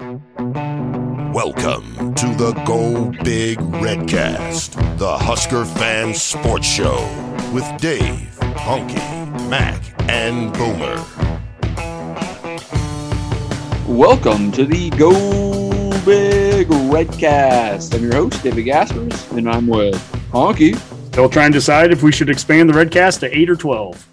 Welcome to the Go Big Redcast, the Husker Fan Sports Show with Dave, Honky, Mac, and Boomer. Welcome to the Go Big Redcast. I'm your host, David Gaspers, and I'm with Honky. Still trying to decide if we should expand the Redcast to eight or 12.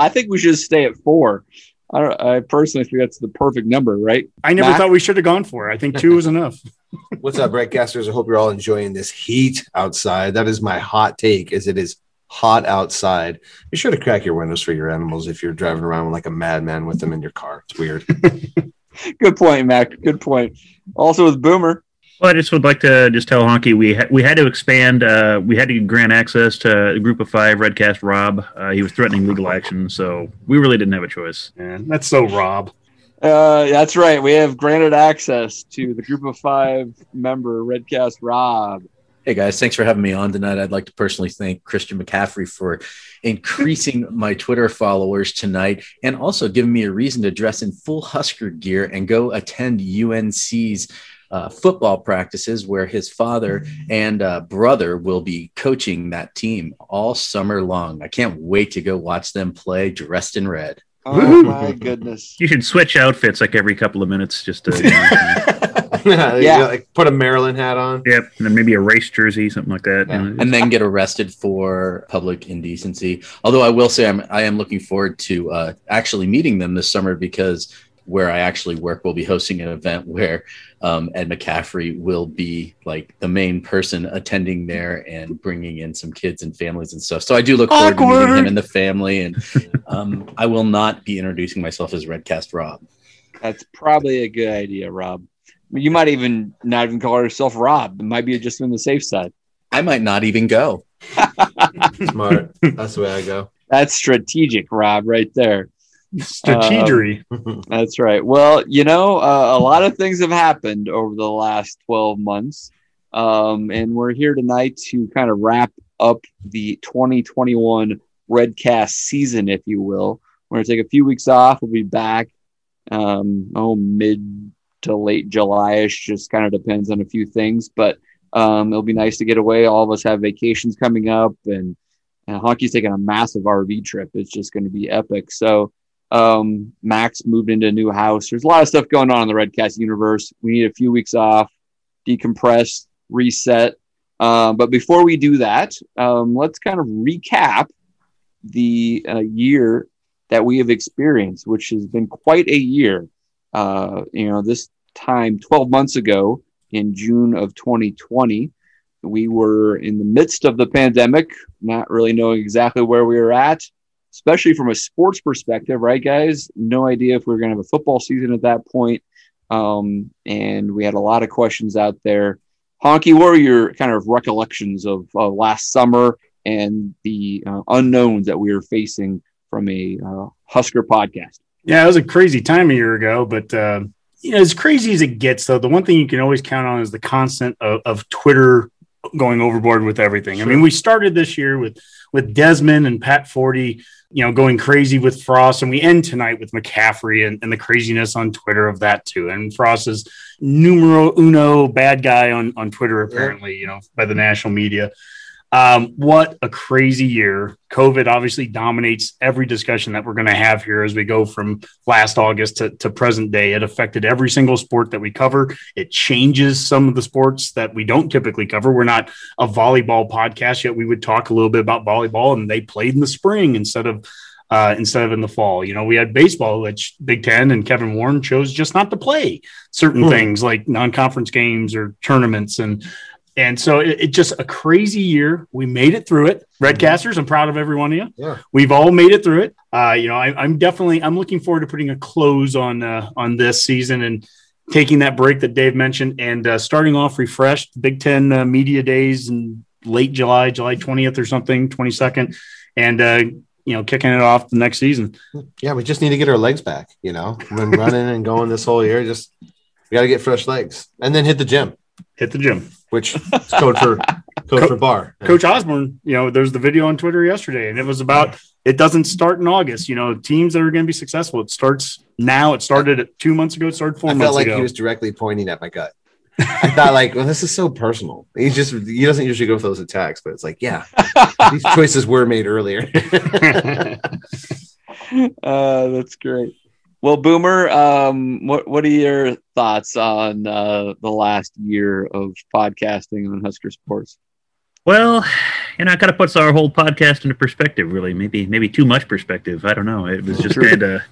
I think we should stay at four. I, don't, I personally think that's the perfect number, right? I never Mac? thought we should have gone for it. I think two was enough. What's up, Redcasters? I hope you're all enjoying this heat outside. That is my hot take, as it is hot outside. Be sure to crack your windows for your animals if you're driving around like a madman with them in your car. It's weird. Good point, Mac. Good point. Also with Boomer. Well, I just would like to just tell Honky we ha- we had to expand. Uh, we had to grant access to a group of five Redcast Rob. Uh, he was threatening legal action, so we really didn't have a choice. Yeah, that's so Rob. Uh, that's right. We have granted access to the group of five member Redcast Rob. Hey guys, thanks for having me on tonight. I'd like to personally thank Christian McCaffrey for increasing my Twitter followers tonight and also giving me a reason to dress in full Husker gear and go attend UNC's uh, football practices where his father and uh, brother will be coaching that team all summer long. I can't wait to go watch them play dressed in red. Oh my goodness. You should switch outfits like every couple of minutes, just to you know, yeah, Yeah. like put a Maryland hat on. yep, and then maybe a race jersey, something like that. you know. and then get arrested for public indecency. Although I will say I'm I am looking forward to uh, actually meeting them this summer because where I actually work will be hosting an event where um, Ed McCaffrey will be like the main person attending there and bringing in some kids and families and stuff. So I do look forward to meeting him and the family. And um, I will not be introducing myself as Redcast Rob. That's probably a good idea, Rob. You might even not even call yourself Rob. It might be just on the safe side. I might not even go. Smart. That's the way I go. That's strategic, Rob, right there. Strategery. That's right. Well, you know, uh, a lot of things have happened over the last 12 months. Um, and we're here tonight to kind of wrap up the 2021 Redcast season, if you will. We're going to take a few weeks off. We'll be back, um, oh, mid to late July ish, just kind of depends on a few things. But um, it'll be nice to get away. All of us have vacations coming up, and, and Honky's taking a massive RV trip. It's just going to be epic. So, um, Max moved into a new house. There's a lot of stuff going on in the Redcast universe. We need a few weeks off, decompress, reset. Um, but before we do that, um, let's kind of recap the uh, year that we have experienced, which has been quite a year. Uh, you know, this time 12 months ago in June of 2020, we were in the midst of the pandemic, not really knowing exactly where we were at especially from a sports perspective, right, guys? No idea if we were going to have a football season at that point. Um, and we had a lot of questions out there. Honky, what were your kind of recollections of last summer and the uh, unknowns that we were facing from a uh, Husker podcast? Yeah, it was a crazy time a year ago, but uh, you know, as crazy as it gets, though, the one thing you can always count on is the constant of, of Twitter going overboard with everything. I mean, we started this year with with Desmond and Pat Forde, you know, going crazy with Frost, and we end tonight with McCaffrey and, and the craziness on Twitter of that too. And Frost is numero uno bad guy on on Twitter, apparently, you know, by the national media. Um, what a crazy year. COVID obviously dominates every discussion that we're going to have here as we go from last August to, to present day. It affected every single sport that we cover. It changes some of the sports that we don't typically cover. We're not a volleyball podcast yet. We would talk a little bit about volleyball, and they played in the spring instead of uh, instead of in the fall. You know, we had baseball, which Big Ten and Kevin Warren chose just not to play certain Hmm. things like non-conference games or tournaments and and so it, it just a crazy year. We made it through it. Redcasters, I'm proud of every one of you. Yeah. We've all made it through it. Uh, you know, I, I'm definitely I'm looking forward to putting a close on uh, on this season and taking that break that Dave mentioned and uh, starting off refreshed. Big Ten uh, media days in late July, July twentieth or something, twenty second, and uh, you know kicking it off the next season. Yeah, we just need to get our legs back. You know, been running and going this whole year. Just we got to get fresh legs, and then hit the gym, Hit the gym. which is code for code for bar. Coach Osborne, you know, there's the video on Twitter yesterday, and it was about it doesn't start in August. You know, teams that are going to be successful, it starts now. It started two months ago. It started four I months ago. I felt like ago. he was directly pointing at my gut. I thought like, well, this is so personal. He just he doesn't usually go for those attacks, but it's like, yeah, these choices were made earlier. Uh, that's great. Well, Boomer, um, what what are your thoughts on uh, the last year of podcasting on Husker Sports? Well, you know, it kind of puts our whole podcast into perspective. Really, maybe maybe too much perspective. I don't know. It was just kind of.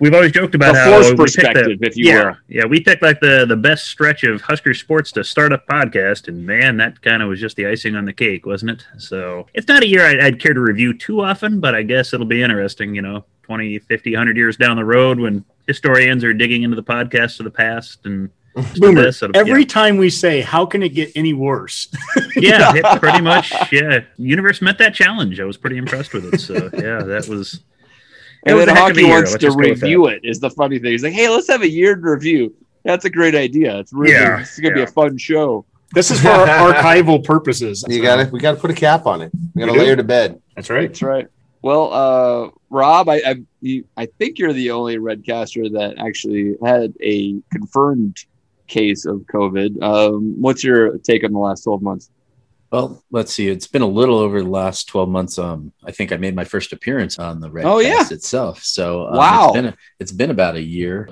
We've always joked about A how we picked perspective, the, if you yeah, will. Yeah, we picked like the the best stretch of Husker sports to start a podcast, and man, that kind of was just the icing on the cake, wasn't it? So it's not a year I'd, I'd care to review too often, but I guess it'll be interesting. You know, 20, 50, 100 years down the road when historians are digging into the podcast of the past and Boomer, this, every yeah. time we say, "How can it get any worse?" yeah, it pretty much. Yeah, universe met that challenge. I was pretty impressed with it. So yeah, that was. it And was then a heck of a Hockey year. wants to just go with that. review it. Is the funny thing? He's like, "Hey, let's have a year to review." That's a great idea. It's really Yeah, it's gonna be a fun show. This is for archival purposes. you got to we got to put a cap on it. We got to do. layer to bed. That's right. That's right. Well, uh, Rob, I I, you, I think you're the only Redcaster that actually had a confirmed case of COVID. Um, what's your take on the last 12 months? Well, let's see. It's been a little over the last 12 months. Um, I think I made my first appearance on the Red Oh, yeah. itself. So um, Wow. it's been, it's been about a year.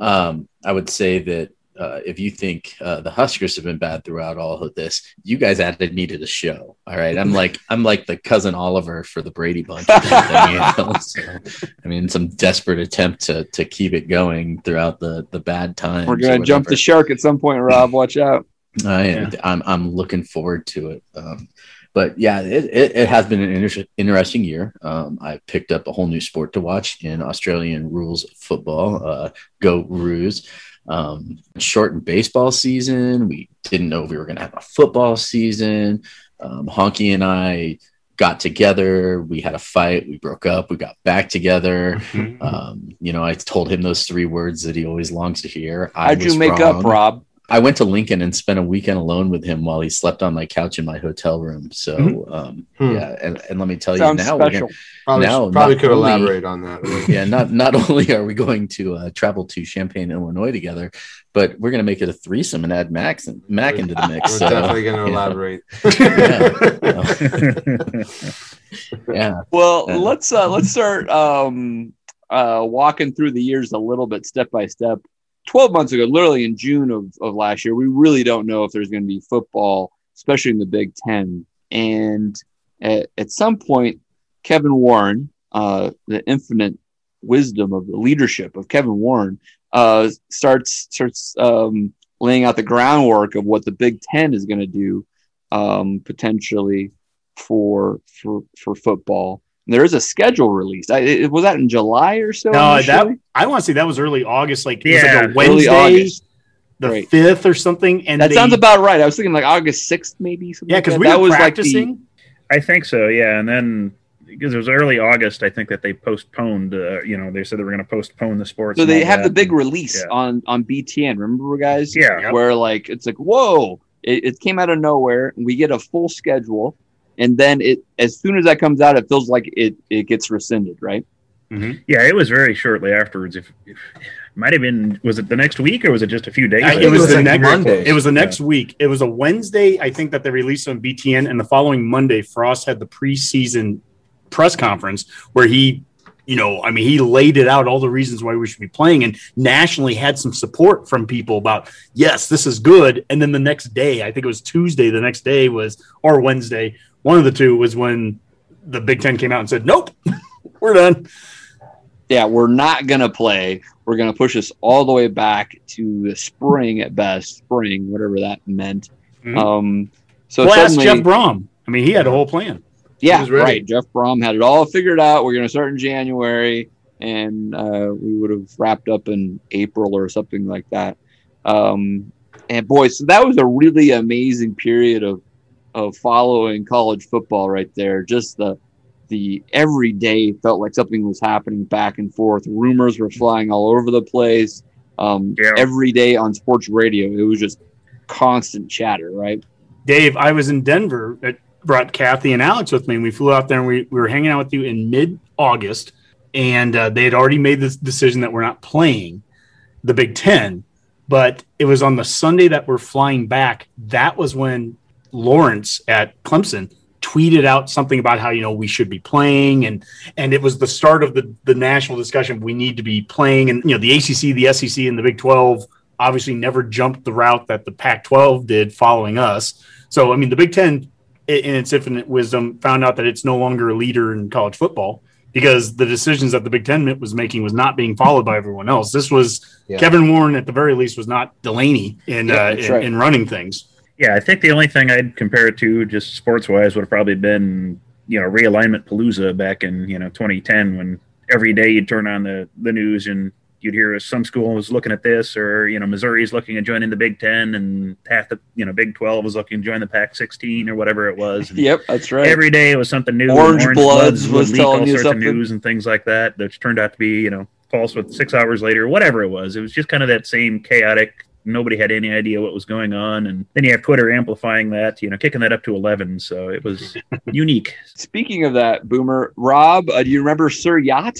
Um, I would say that uh, if you think uh, the Huskers have been bad throughout all of this, you guys added me to the show. All right, I'm like I'm like the cousin Oliver for the Brady Bunch. or something, you know? So, I mean, some desperate attempt to to keep it going throughout the the bad times. We're gonna jump the shark at some point, Rob. Watch out. I am. I'm I'm looking forward to it. Um, but yeah, it, it, it has been an inter- interesting year. Um, I picked up a whole new sport to watch in Australian rules football. Uh, go Roos. Um, shortened baseball season. We didn't know if we were going to have a football season. Um, Honky and I got together. We had a fight. We broke up. We got back together. Mhm. Um, you know, I told him those three words that he always longs to hear. I How'd you make up. Rob? I went to Lincoln and spent a weekend alone with him while he slept on my couch in my hotel room. So, Mhm. um, Hmm. yeah, and, and let me tell Sounds you now, we're gonna, Probably Now, probably could only- elaborate on that. yeah, not not only are we going to uh, travel to Champaign, Illinois together, but we're gonna make it a threesome and add Max and Mac into the mix. We're So, definitely going to yeah. elaborate. yeah, Well, Yeah. let's uh, let's start um, uh, walking through the years a little bit, step by step. Twelve months ago, literally in June of, of last year, we really don't know if there's going to be football, especially in the Big Ten. And at, at some point, Kevin Warren, uh, the infinite wisdom of the leadership of Kevin Warren, uh, starts starts um, laying out the groundwork of what the Big Ten is going to do um, potentially for for for football. And there is a schedule released. I, it, was that in July or so? No, that I want to say that was early August. Like it Yeah, was like a early Wednesday, August. the Right. fifth or something. And That they- sounds about right. I was thinking like August sixth, maybe. something yeah, because that. we that were was practicing. like I think so, yeah. And then because it was early August, I think that they postponed. Uh, you know, they said they were going to postpone the the, sports. so they all have the that. big release Yeah. on on BTN. Remember, guys? Yeah. Yep. Where like it's like whoa, it, it came out of nowhere, we get a full schedule, and then it as soon as that comes out, it feels like it it gets rescinded, right? Mm-hmm. Yeah, it was very shortly afterwards. If, if might have been, was it the next week or was it just a few days? I- later? it was, was the like next Monday. It was the next week. It was a Wednesday, I think, that they released on BTN, and the following Monday, Frost had the preseason press conference where he, you know, I mean, he laid it out all the reasons why we should be playing, and nationally had some support from people about yes, this is good. And then the next day, I think it was Tuesday. The next day was or Wednesday, one of the two was when the Big Ten came out and said, "Nope, we're done." yeah, we're not gonna play. We're gonna push us all the way back to the spring at best, spring, whatever that meant. Mhm. Um, so well, suddenly, Jeff Brohm. I mean, he had a whole plan. yeah, He was ready. right. Jeff Brohm had it all figured out. We're gonna start in January, and uh, we would have wrapped up in April or something like that. Um, and boy, so that was a really amazing period of of following college football right there. Just the the every day felt like something was happening back and forth. Rumors were flying all over the place. Um, Yeah. Every day on sports radio, it was just constant chatter, right? Dave, I was in Denver. It brought Kathy and Alex with me, and we flew out there and we, we were hanging out with you in mid August. And uh, they had already made this decision that we're not playing the Big Ten. But it was on the Sunday that we're flying back. That was when Lawrence at Clemson tweeted out something about how you know we should be playing and and it was the start of the the national discussion we need to be playing and you know the ACC the SEC and the Big 12 obviously never jumped the route that the Pac 12 did following us. So, I mean, the Big Ten, in its infinite wisdom, found out that it's no longer a leader in college football because the decisions that the Big Ten was making was not being followed by everyone else. This was Yeah. Kevin Warren, at the very least, was not Delany in, Yeah, uh, in, right. in running things. Yeah, I think the only thing I'd compare it to, just sports wise, would have probably been you know realignment palooza back in you know 2010 when every day you'd turn on the the news and you'd hear some school was looking at this or you know Missouri's looking at joining the Big Ten and half the you know Big 12 was looking to join the Pac 16 or whatever it was. And Yep, that's right. Every day it was something new. Orangebloods would was telling all you something. of news and things like that, which turned out to be you know false with six hours later, whatever it was. It was just kind of that same chaotic. Nobody had any idea what was going on, and then you have Twitter amplifying that, you know, kicking that up to eleven. So it was unique. Speaking of that, Boomer, Rob, uh, do you remember Sir Yacht?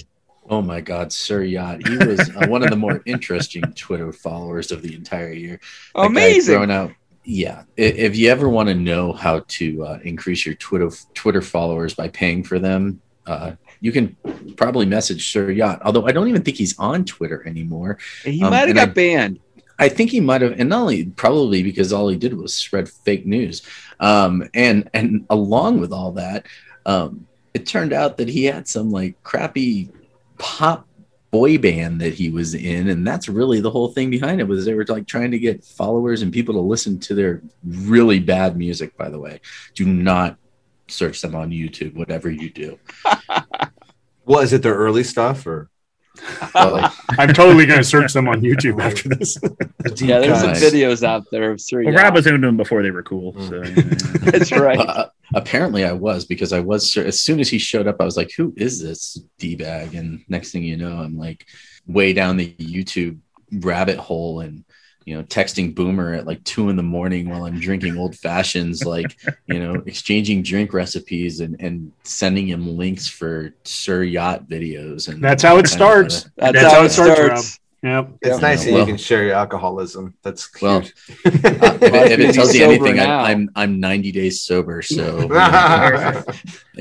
Oh my God, Sir Yacht. He was uh, one of the more interesting Twitter followers of the entire year. That Amazing. throwing out. Yeah, if you ever want to know how to uh, increase your Twitter Twitter followers by paying for them, uh, you can probably message Sir Yacht. Although I don't even think he's on Twitter anymore. He Um, might have got I- banned. I think he might have, and not only probably because all he did was spread fake news, um, and and along with all that, um, it turned out that he had some like crappy pop boy band that he was in, and that's really the whole thing behind it was they were like trying to get followers and people to listen to their really bad music. By the way, do not search them on YouTube, whatever you do. Well, is it their early stuff or Well, I'm totally going to search them on YouTube after this. Yeah, there's some videos out there of Sir Well, Yacht. Rob was into them before they were cool. So That's right. Uh, apparently, I was because I was as soon as he showed up, I was like, "Who is this d bag?" And next thing you know, I'm like way down the YouTube rabbit hole and you know texting Boomer at like two in the morning while I'm drinking old fashions, like you know exchanging drink recipes and and sending him links for Sir Yacht videos. And That's how it kind of, starts. That's, That's how, how it it starts, starts. Yep. It's Yeah. nice that Well- you can share your alcoholism. That's cute. Well, uh, if, it, if it tells you anything, now. I, I'm I'm 90 days sober, so I-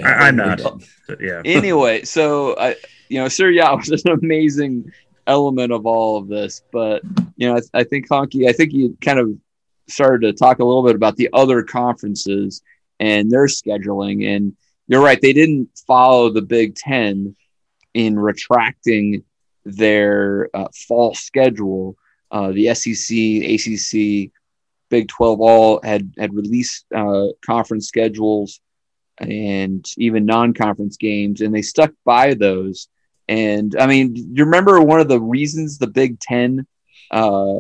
I'm not. done. Yeah. anyway, so I, you know, Sir Yacht was an amazing element of all of this, but you know, I, I think Honky, I think you kind of started to talk a little bit about the other conferences and their scheduling, and you're right, they didn't follow the Big Ten in retracting their uh, fall schedule. Uh, the SEC, ACC, Big 12 all had had released uh, conference schedules and even non-conference games and they stuck by those and i mean you remember one of the reasons the big ten uh,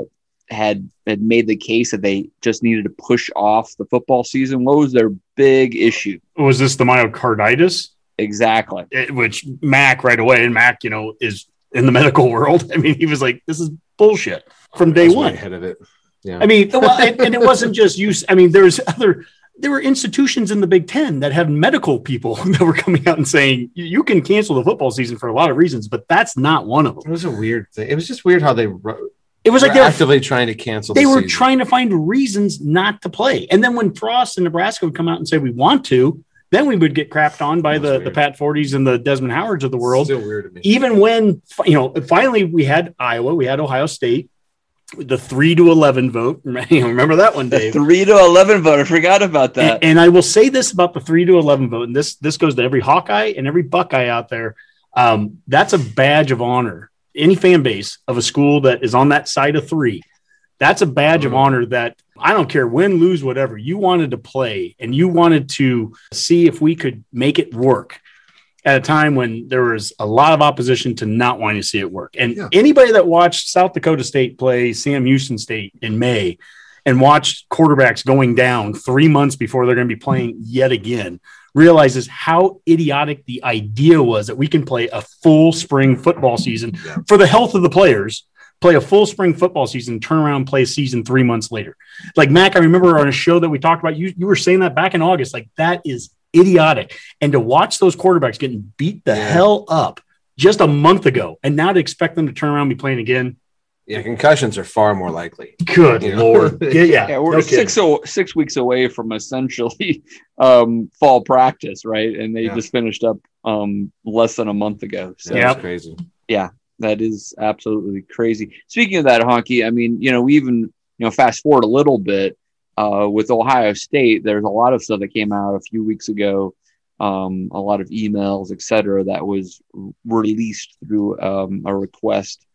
had had made the case that they just needed to push off the football season what was their big issue Was this the myocarditis? exactly It- which Mac right away, and Mac, you know, is in the medical world. I mean, he was like, "This is bullshit" from day I one. ahead of it. Yeah. I mean, well, and, and it wasn't just use. I mean, there's other. There were institutions in the Big Ten that had medical people that were coming out and saying you can cancel the football season for a lot of reasons, but that's not one of them. it was a weird thing. It was just weird how they wrote. It was like they were, actively trying to cancel. they the were season. trying to find reasons not to play, and then when Frost and Nebraska would come out and say we want to, then we would get crapped on by the, the. Pat Fordes and the Desmond Howards of the world. Still weird to me. even when you know finally we had Iowa, we had Ohio State, the three to eleven vote. Remember that one, the Dave? three to eleven vote i forgot about that And, and I will say this about the three to eleven vote, and this this goes to every Hawkeye and every Buckeye out there. Um, that's a badge of honor. Any fan base of a school that is on that side of three, that's a badge of Mhm. honor. That I don't care win, lose, whatever you wanted to play, and you wanted to see if we could make it work. At a time when there was a lot of opposition to not wanting to see it work. And Yeah. anybody that watched South Dakota State play Sam Houston State in May and watched quarterbacks going down three months before they're going to be playing yet again realizes how idiotic the idea was that we can play a full spring football season Yeah. for the health of the players. Play a full spring football season, turn around, and play a season three months later. Like Mac, I remember on a show that we talked about, you you were saying that back in August. Like that is idiotic. And to watch those quarterbacks getting beat the Yeah. hell up just a month ago, and now to expect them to turn around and be playing again, Yeah, concussions are far more likely. good You know? lord, yeah, yeah, Yeah, we're no six o- six weeks away from essentially um, fall practice, right? And they Yeah. just finished up um, less than a month ago. So Yeah, Yep. it's crazy. that is absolutely crazy. Speaking of that, honky, I mean, you know, we even you know fast forward a little bit uh, with Ohio State. There's a lot of stuff that came out a few weeks ago, um, a lot of emails, et cetera, that was released through um, a request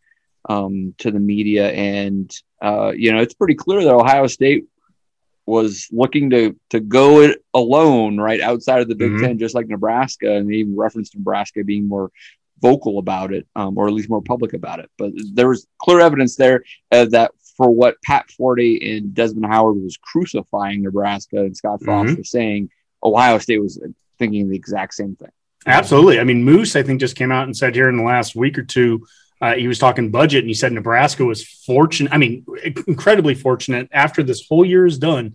um, to the media, and uh, you know, it's pretty clear that Ohio State was looking to to go it alone, right outside of the Big Mhm. Ten, just like Nebraska, and they even referenced Nebraska being more vocal about it, um, or at least more public about it. But there was clear evidence there uh, that for what Pat Forde and Desmond Howard was crucifying Nebraska and Scott Frost Mhm. for saying, Ohio State was thinking the exact same thing. Absolutely. I mean, Moos, I think, just came out and said here in the last week or two, uh, he was talking budget and he said Nebraska was fortunate. I mean, incredibly fortunate after this whole year is done.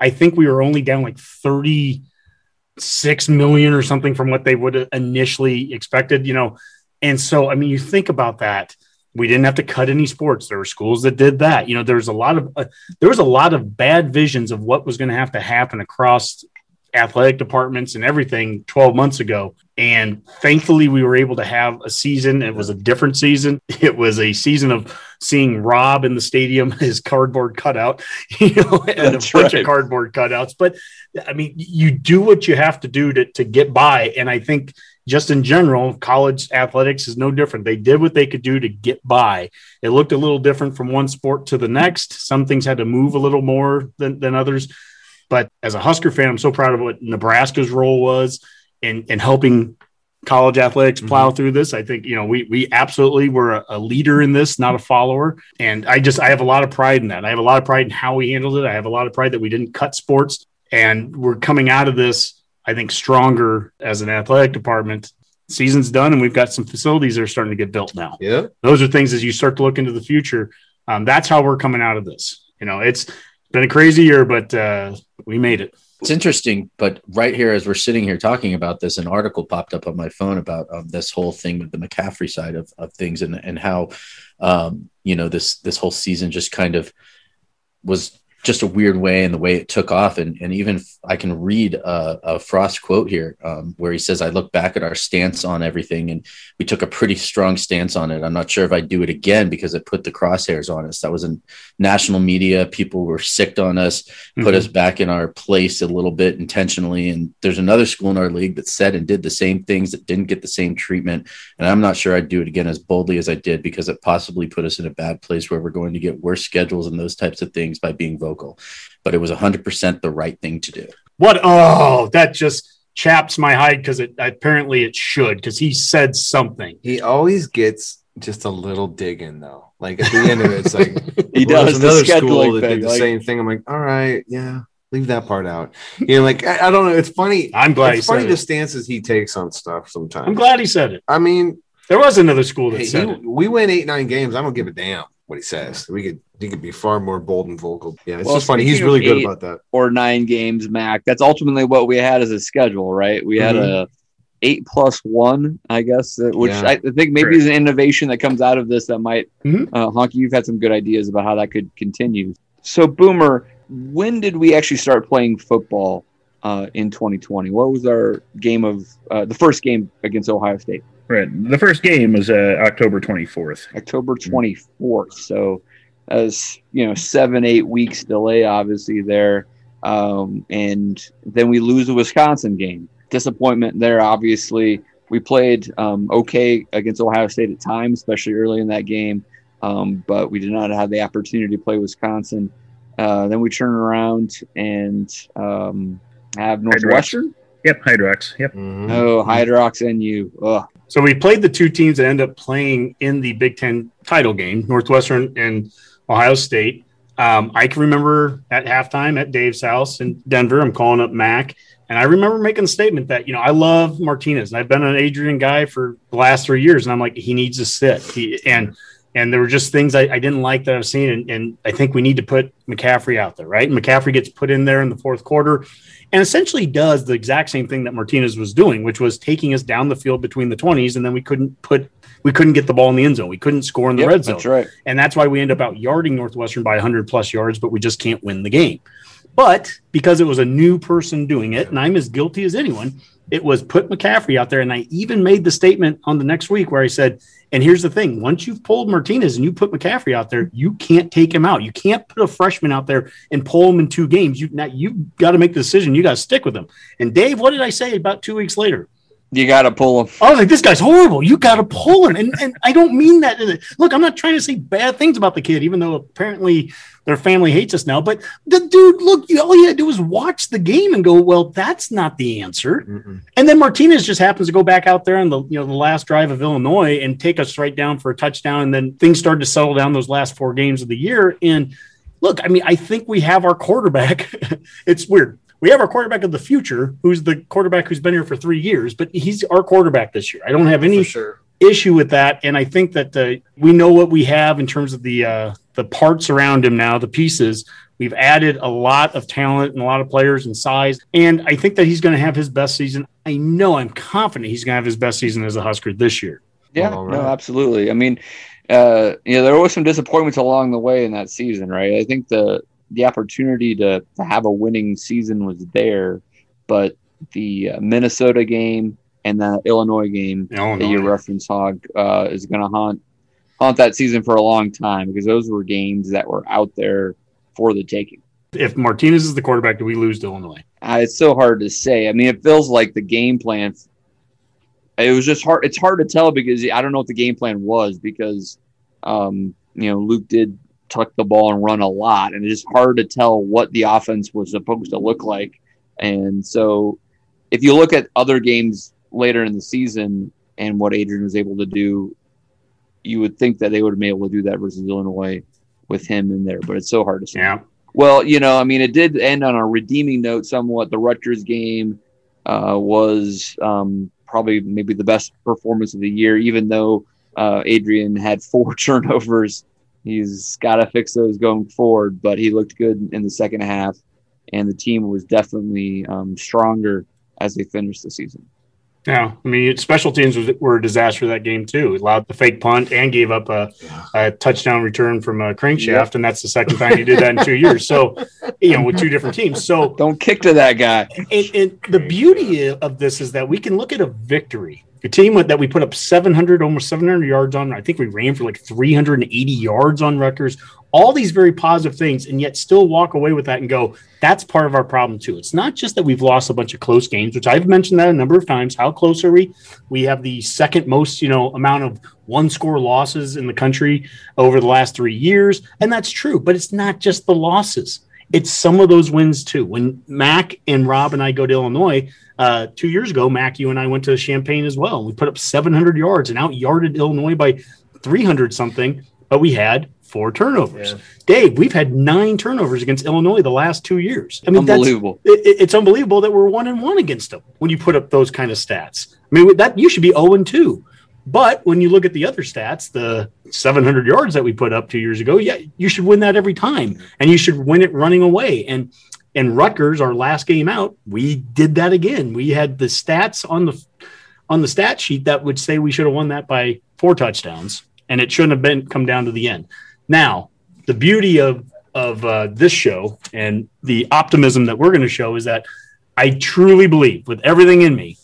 I think we were only down like 36 million or something from what they would have initially expected, you know. And so, I mean, you think about that. We didn't have to cut any sports. There were schools that did that. You know, there was a lot of uh, there was a lot of bad visions of what was going to have to happen across athletic departments and everything 12 months ago. And thankfully, we were able to have a season. It was a different season. It was a season of seeing Rob in the stadium, his cardboard cutout, you know, and That's a bunch right. of cardboard cutouts. But I mean, you do what you have to do to, to get by. And I think just in general, college athletics is no different. They did what they could do to get by. It looked a little different from one sport to the next. Some things had to move a little more than, than others. But as a Husker fan, I'm so proud of what Nebraska's role was in, in helping college athletics mm-hmm. plow through this. I think, you know, we we absolutely were a, a leader in this, not a follower. And I just I have a lot of pride in that. I have a lot of pride in how we handled it. I have a lot of pride that we didn't cut sports and we're coming out of this, I think, stronger as an athletic department. Season's done and we've got some facilities that are starting to get built now Yeah. those are things as you start to look into the future. Um, that's how we're coming out of this. You know, it's been a crazy year, but uh, we made it. It's interesting, but right here, as we're sitting here talking about this, an article popped up on my phone about um, this whole thing with the McCaffrey side of, of things and, and how, um, you know, this, this whole season just kind of was just a weird way and the way it took off. And, and even I can read a, a Frost quote here um, where he says, I look back at our stance on everything and we took a pretty strong stance on it. I'm not sure if I'd do it again because it put the crosshairs on us. That was in national media. People were sicked on us put Mhm. us back in our place a little bit intentionally. And there's another school in our league that said and did the same things that didn't get the same treatment. And I'm not sure I'd do it again as boldly as I did because it possibly put us in a bad place where we're going to get worse schedules and those types of things by being vocal. But it was 100% the right thing to do. What? Oh, that just chaps my hide because it apparently it should because he said something. He always gets just a little dig in though. Like at the end of it, it's like He well, does there's the another school scheduling that thing. did the like- same thing. I'm like, all right, yeah, leave that part out. You know, like I, I don't know. It's funny. I'm glad he it's funny said the it. stances he takes on stuff sometimes. I'm glad he said it. I mean, There was another school that hey, said he- it. we win eight nine games. I don't give a damn what he says. We could he could be far more bold and vocal. Yeah, it's Well, just funny. He's really good about that. or nine games, Mac. That's ultimately what we had as a schedule, right? We had a eight plus one, I guess, uh, which Yeah. I think maybe is an innovation that comes out of this that might, Mhm. uh, Honky, you've had some good ideas about how that could continue. So, Boomer, when did we actually start playing football uh, in 2020? What was our game of uh, the first game against Ohio State? Right. The first game was uh, October 24th. October 24th. So as you know, seven, eight weeks delay, obviously there. Um, and then we lose the Wisconsin game. Disappointment there, obviously. We played um, okay against Ohio State at times, especially early in that game. Um, but we did not have the opportunity to play Wisconsin. Uh, then we turn around and um, have Northwestern. Yep, Hydrox. Yep. Mhm. Oh, Hydrox and you. Ugh. So we played the two teams that end up playing in the Big Ten title game, Northwestern and Ohio State. Um, I can remember at halftime at Dave's house in Denver, I'm calling up Mac, and I remember making the statement that you know I love Martinez, and I've been an Adrian guy for the last three years, and I'm like he needs to sit, he, and and there were just things I, I didn't like that I've seen, and, and I think we need to put McCaffrey out there, right? And McCaffrey gets put in there in the fourth quarter, and essentially does the exact same thing that Martinez was doing, which was taking us down the field between the 20s, and then we couldn't put we couldn't get the ball in the end zone. We couldn't score in the Yep, red zone. That's right. And that's why we end up out yarding Northwestern by 100 plus yards, but we just can't win the game. But because it was a new person doing it, and I'm as guilty as anyone, it was put McCaffrey out there. And I even made the statement on the next week where I said, and here's the thing once you've pulled Martinez and you put McCaffrey out there, you can't take him out. You can't put a freshman out there and pull him in two games. You now you've got to make the decision. You got to stick with him. And Dave, what did I say about two weeks later? You got to pull him. I was like, this guy's horrible. You got to pull him. And, and I don't mean that. Look, I'm not trying to say bad things about the kid, even though apparently their family hates us now. But the dude, look, you, all you had to do was watch the game and go, well, that's not the answer. Mm-mm. And then Martinez just happens to go back out there on the you know the last drive of Illinois and take us right down for a touchdown. And then things started to settle down those last four games of the year. And look, I mean, I think we have our quarterback. it's weird. We have our quarterback of the future, who's the quarterback who's been here for three years, but he's our quarterback this year. I don't have any sure. issue with that, and I think that uh, we know what we have in terms of the uh, the parts around him now, the pieces. We've added a lot of talent and a lot of players and size, and I think that he's going to have his best season. I know, I'm confident he's going to have his best season as a Husker this year. Yeah, All no, absolutely. I mean, uh, you know, there were some disappointments along the way in that season, right? I think the the opportunity to, to have a winning season was there, but the uh, Minnesota game and the Illinois game Illinois. that you reference, Hog, uh, is going to haunt haunt that season for a long time because those were games that were out there for the taking. If Martinez is the quarterback, do we lose to Illinois? Uh, it's so hard to say. I mean, it feels like the game plan. It was just hard. It's hard to tell because I don't know what the game plan was because, um, you know, Luke did tuck the ball and run a lot, and it's just hard to tell what the offense was supposed to look like. And so, if you look at other games later in the season and what Adrian was able to do, you would think that they would have been able to do that versus Illinois with him in there. But it's so hard to say. Yeah. Well, you know, I mean, it did end on a redeeming note somewhat. The Rutgers game uh, was um, probably maybe the best performance of the year, even though uh, Adrian had four turnovers. He's got to fix those going forward, but he looked good in the second half, and the team was definitely um, stronger as they finished the season. Yeah, I mean, special teams was, were a disaster that game too. It allowed the fake punt and gave up a, a touchdown return from a Cruickshank, Yep. and that's the second time he did that in two years. So, you know, with two different teams. So, Don't kick to that guy. and, and the beauty of this is that we can look at a victory, a team that we put up 700, almost 700 yards on. I think we ran for like 380 yards on Rutgers. All these very positive things, and yet still walk away with that and go, that's part of our problem too. It's not just that we've lost a bunch of close games, which I've mentioned that a number of times. How close are we? We have the second most, you know, amount of one score losses in the country over the last three years, and that's true. But it's not just the losses it's some of those wins too. When Mac and Rob and I go to Illinois uh, two years ago, Mac, you and I went to Champaign as well. We put up 700 yards and out yarded Illinois by 300 something, but we had four turnovers. Yeah. Dave, we've had nine turnovers against Illinois the last two years. I mean, that's Unbelievable. it, it- it's unbelievable that we're one and one against them when you put up those kind of stats. I mean, that you should be 0 and 2. But when you look at the other stats, the 700 yards that we put up two years ago, yeah, you should win that every time, and you should win it running away. And and Rutgers, our last game out, we did that again. We had the stats on the on the stat sheet that would say we should have won that by four touchdowns, and it shouldn't have been come down to the end. Now, the beauty of of uh, this show and the optimism that we're going to show is that I truly believe, with everything in me,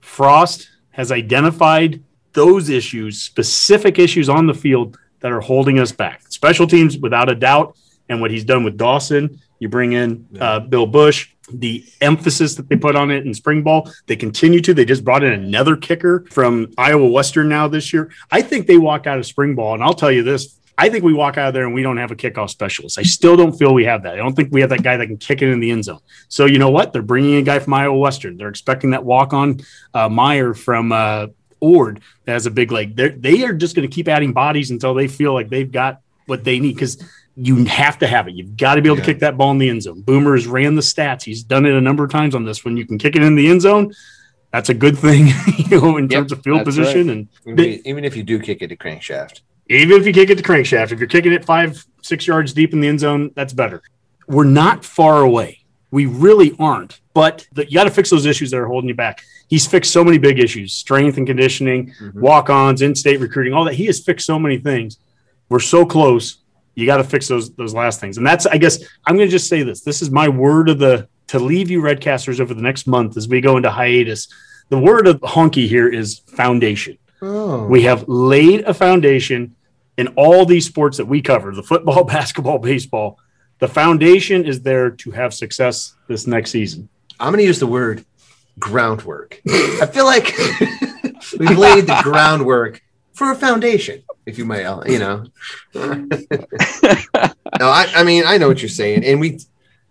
Frost has identified those issues, specific issues on the field that are holding us back. Special teams, without a doubt, and what he's done with Dawson. You bring in uh, Bill Busch, the emphasis that they put on it in spring ball. They continue to. They just brought in another kicker from Iowa Western now this year. I think they walk out of spring ball, and I'll tell you this I think we walk out of there and we don't have a kickoff specialist. I still don't feel we have that. I don't think we have that guy that can kick it in the end zone. So you know what? They're bringing a guy from Iowa Western. They're expecting that walk on uh, Meyer from uh, Ord that has a big leg. They're, they are just going to keep adding bodies until they feel like they've got what they need because you have to have it. You've got to be able Yeah. to kick that ball in the end zone. Boomer has ran the stats. He's done it a number of times on this. When you can kick it in the end zone, that's a good thing, you know, in Yep, terms of field position. And Even, even if you do kick it to Cruickshank. even if you kick it to Cruickshank, if you're kicking it five, six yards deep in the end zone, that's better. We're not far away. We really aren't. But the, you got to fix those issues that are holding you back. He's fixed so many big issues strength and conditioning, Mhm. walk ons, in state recruiting, all that. He has fixed so many things. We're so close. You got to fix those those last things. And that's, I guess, I'm going to just say this. This is my word of the to leave you Redcasters over the next month as we go into hiatus. The word of honky here is foundation. Oh. We have laid a foundation in all these sports that we cover the football, basketball, baseball. The foundation is there to have success this next season. I'm going to use the word groundwork. I feel like we've laid the groundwork for a foundation, if you may, uh, you know. no, I, I mean, I know what you're saying. And we,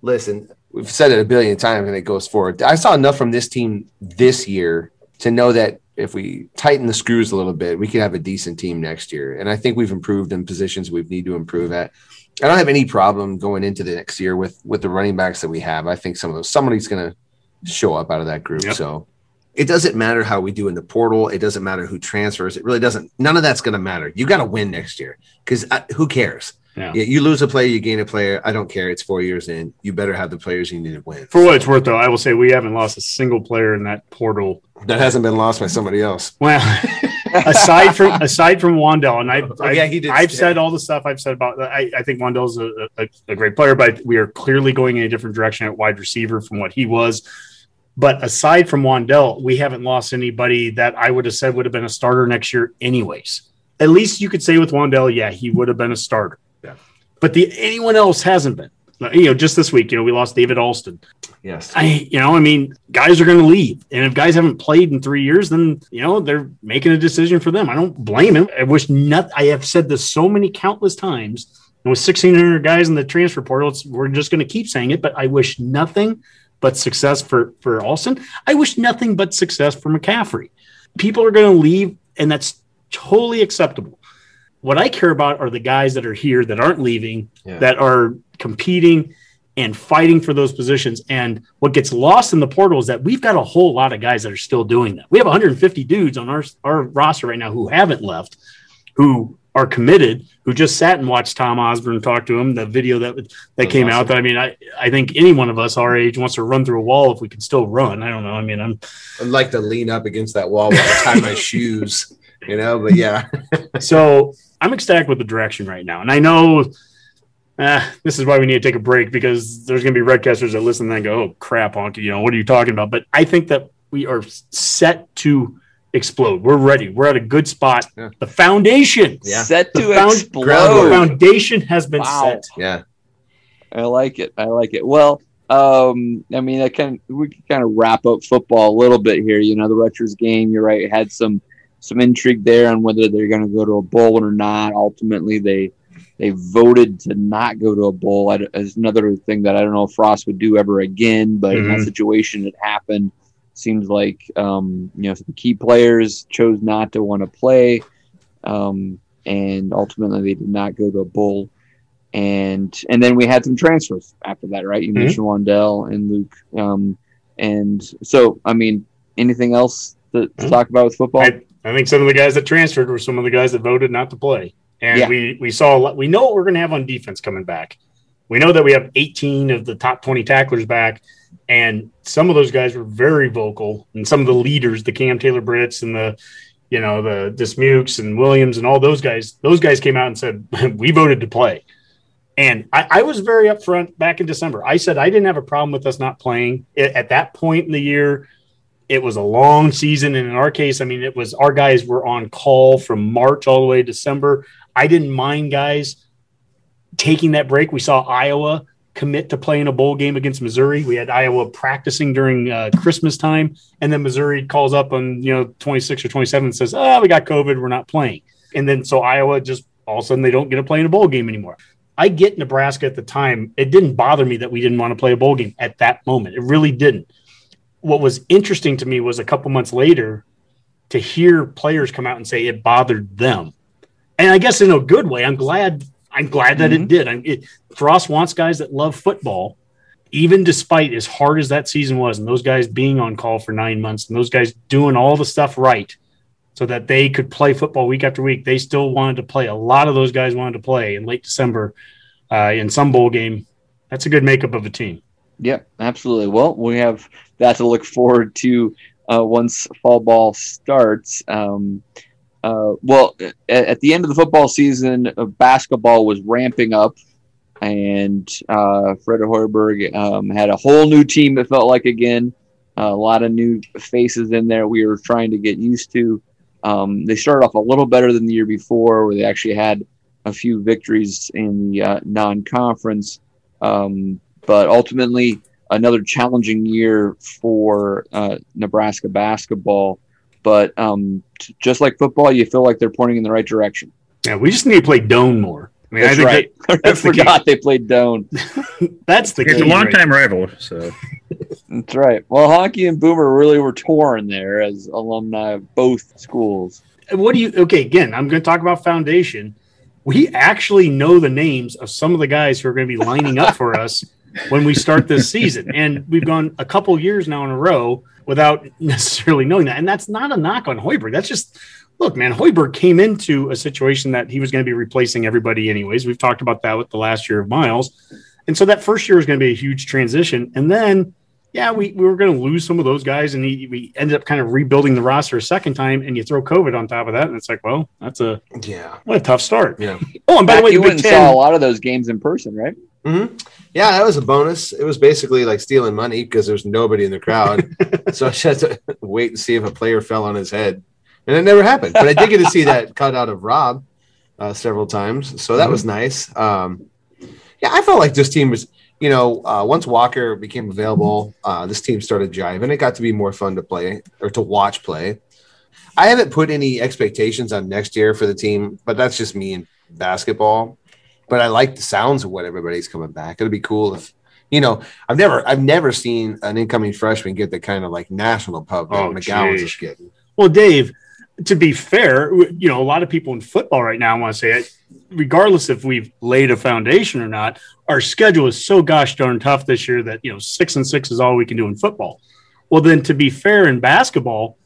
listen, we've said it a billion times and it goes forward. I saw enough from this team this year to know that if we tighten the screws a little bit, we could have a decent team next year. And I think we've improved in positions we need to improve at. I don't have any problem going into the next year with with the running backs that we have. I think some of those somebody's going to show up out of that group. Yep. So it doesn't matter how we do in the portal. It doesn't matter who transfers. It really doesn't. None of that's going to matter. You got to win next year because uh, who cares? Yeah. Yeah, you lose a player, you gain a player. I don't care. It's four years in. You better have the players you need to win. For what it's worth, though, I will say we haven't lost a single player in that portal. That hasn't been lost by somebody else. Well, aside from aside from Wan'Dale, and I've, Oh, yeah, he did- I've yeah. said all the stuff I've said about. I, I think Wan'Dale's a, a, a great player, but we are clearly going in a different direction at wide receiver from what he was. But aside from Wan'Dale, we haven't lost anybody that I would have said would have been a starter next year, anyways. At least you could say with Wan'Dale, yeah, he would have been a starter. Yeah. But the anyone else hasn't been. You know, just this week, you know, we lost David Alston. Yes. I, you know, I mean, guys are going to leave, and if guys haven't played in three years, then you know they're making a decision for them. I don't blame him. I wish not. I have said this so many countless times. And with sixteen hundred guys in the transfer portal, it's, we're just going to keep saying it. But I wish nothing but success for for Alston. I wish nothing but success for McCaffrey. People are going to leave, and that's totally acceptable. What I care about are the guys that are here that aren't leaving, Yeah. that are competing and fighting for those positions. And what gets lost in the portal is that we've got a whole lot of guys that are still doing that. We have 150 dudes on our, our roster right now who haven't left, who are committed, who just sat and watched Tom Osborne talk to him. The video that that That's came out. That I mean, I, I think any one of us our age wants to run through a wall if we can still run. I don't know. I mean, I'm I'd like to lean up against that wall while I tie my shoes, you know, but yeah. so I'm ecstatic with the direction right now. And I know uh, this is why we need to take a break because there's going to be redcasters that listen and then go, oh, crap, honky, you know, what are you talking about? But I think that we are set to explode. We're ready. We're at a good spot. Yeah. The foundation, Yeah. Set to The found- the explode. groundwork. foundation has been Wow. set. Yeah. I like it. I like it. Well, um, I mean, I can we can kind of wrap up football a little bit here. You know, the Rutgers game. You're right. Had some some intrigue there on whether they're going to go to a bowl or not. Ultimately, they they voted to not go to a bowl. I, as another thing that I don't know if Frost would do ever again, but in that Mhm. situation, it happened. Seems like um, you know some key players chose not to want to play, um, and ultimately they did not go to a bowl and and then we had some transfers after that, right? You Mhm. mentioned Wan'Dale and Luke, um, and so I mean, anything else to, to Mhm. talk about with football? I, I think some of the guys that transferred were some of the guys that voted not to play. And Yeah. we we saw a lot, we know what we're going to have on defense coming back. We know that we have 18 of the top 20 tacklers back, and some of those guys were very vocal, and some of the leaders, the Cam Taylor Britts and the you know the Dismukes and Williams and all those guys, those guys came out and said we voted to play. And I, I was very upfront back in December. I said I didn't have a problem with us not playing. At at that point in the year, it was a long season and in our case i mean it was our guys were on call from march all the way to december i didn't mind guys taking that break we saw iowa commit to playing a bowl game against missouri we had iowa practicing during uh, christmas time and then missouri calls up on you know 26 or 27 and says oh we got covid we're not playing and then so iowa just all of a sudden they don't get to play in a bowl game anymore. I get Nebraska at the time. It didn't bother me that we didn't want to play a bowl game at that moment. It really didn't. What was interesting to me was a couple months later to hear players come out and say it bothered them. And I guess in a good way, I'm glad. I'm glad that Mhm. it did. I'm, it, Frost wants guys that love football, even despite as hard as that season was, and those guys being on call for nine months, and those guys doing all the stuff right, so that they could play football week after week. They still wanted to play. A lot of those guys wanted to play in late December uh, in some bowl game. That's a good makeup of a team. Yep, absolutely. Well, we have that to look forward to uh, once fall ball starts. Um, uh, well, at, at the end of the football season, uh, basketball was ramping up, and uh, Fred Hoiberg um, had a whole new team. It felt like again, a lot of new faces in there. We were trying to get used to. Um, they started off a little better than the year before, where they actually had a few victories in the uh, non-conference. Um, but ultimately another challenging year for uh, Nebraska basketball. But um, t- just like football, you feel like they're pointing in the right direction. Yeah, we just need to play Doane more. I mean, I That's think right. I that's the key. forgot they played Doane. that's the It's key. a long right time rival, so That's right. Well, Honky and Boomer really were torn there as alumni of both schools. what do you okay again i'm going to talk about foundation we actually know the names of some of the guys who are going to be lining up for us when we start this season and we've gone a couple years now in a row without necessarily knowing that and that's not a knock on hoiberg that's just look man hoiberg came into a situation that he was going to be replacing everybody anyways we've talked about that with the last year of miles and so that first year is going to be a huge transition and then yeah, we, we were going to lose some of those guys, and he, we ended up kind of rebuilding the roster a second time. And you throw COVID on top of that, and it's like, well, that's a Yeah. what a tough start. Yeah. Oh, and by the way, you the went and saw a lot of those games in person, right? Hmm Yeah, that was a bonus. It was basically like stealing money because there's nobody in the crowd. so I just had to wait and see if a player fell on his head. And it never happened. But I did get to see that cut out of Rob uh, several times. So that was nice. Um, yeah, I felt like this team was, you know, uh, once Walker became available, uh, this team started jiving. It got to be more fun to play or to watch play. I haven't put any expectations on next year for the team, but that's just me in basketball. But I like the sounds of what everybody's coming back. It'd be cool if, you know, I've never, I've never seen an incoming freshman get the kind of like national pub that Oh, McGowens geez. is getting. Well, Dave, to be fair, you know, a lot of people in football right now want to say it, regardless if we've laid a foundation or not, our schedule is so gosh darn tough this year that, you know, six and six is all we can do in football. Well, then to be fair in basketball,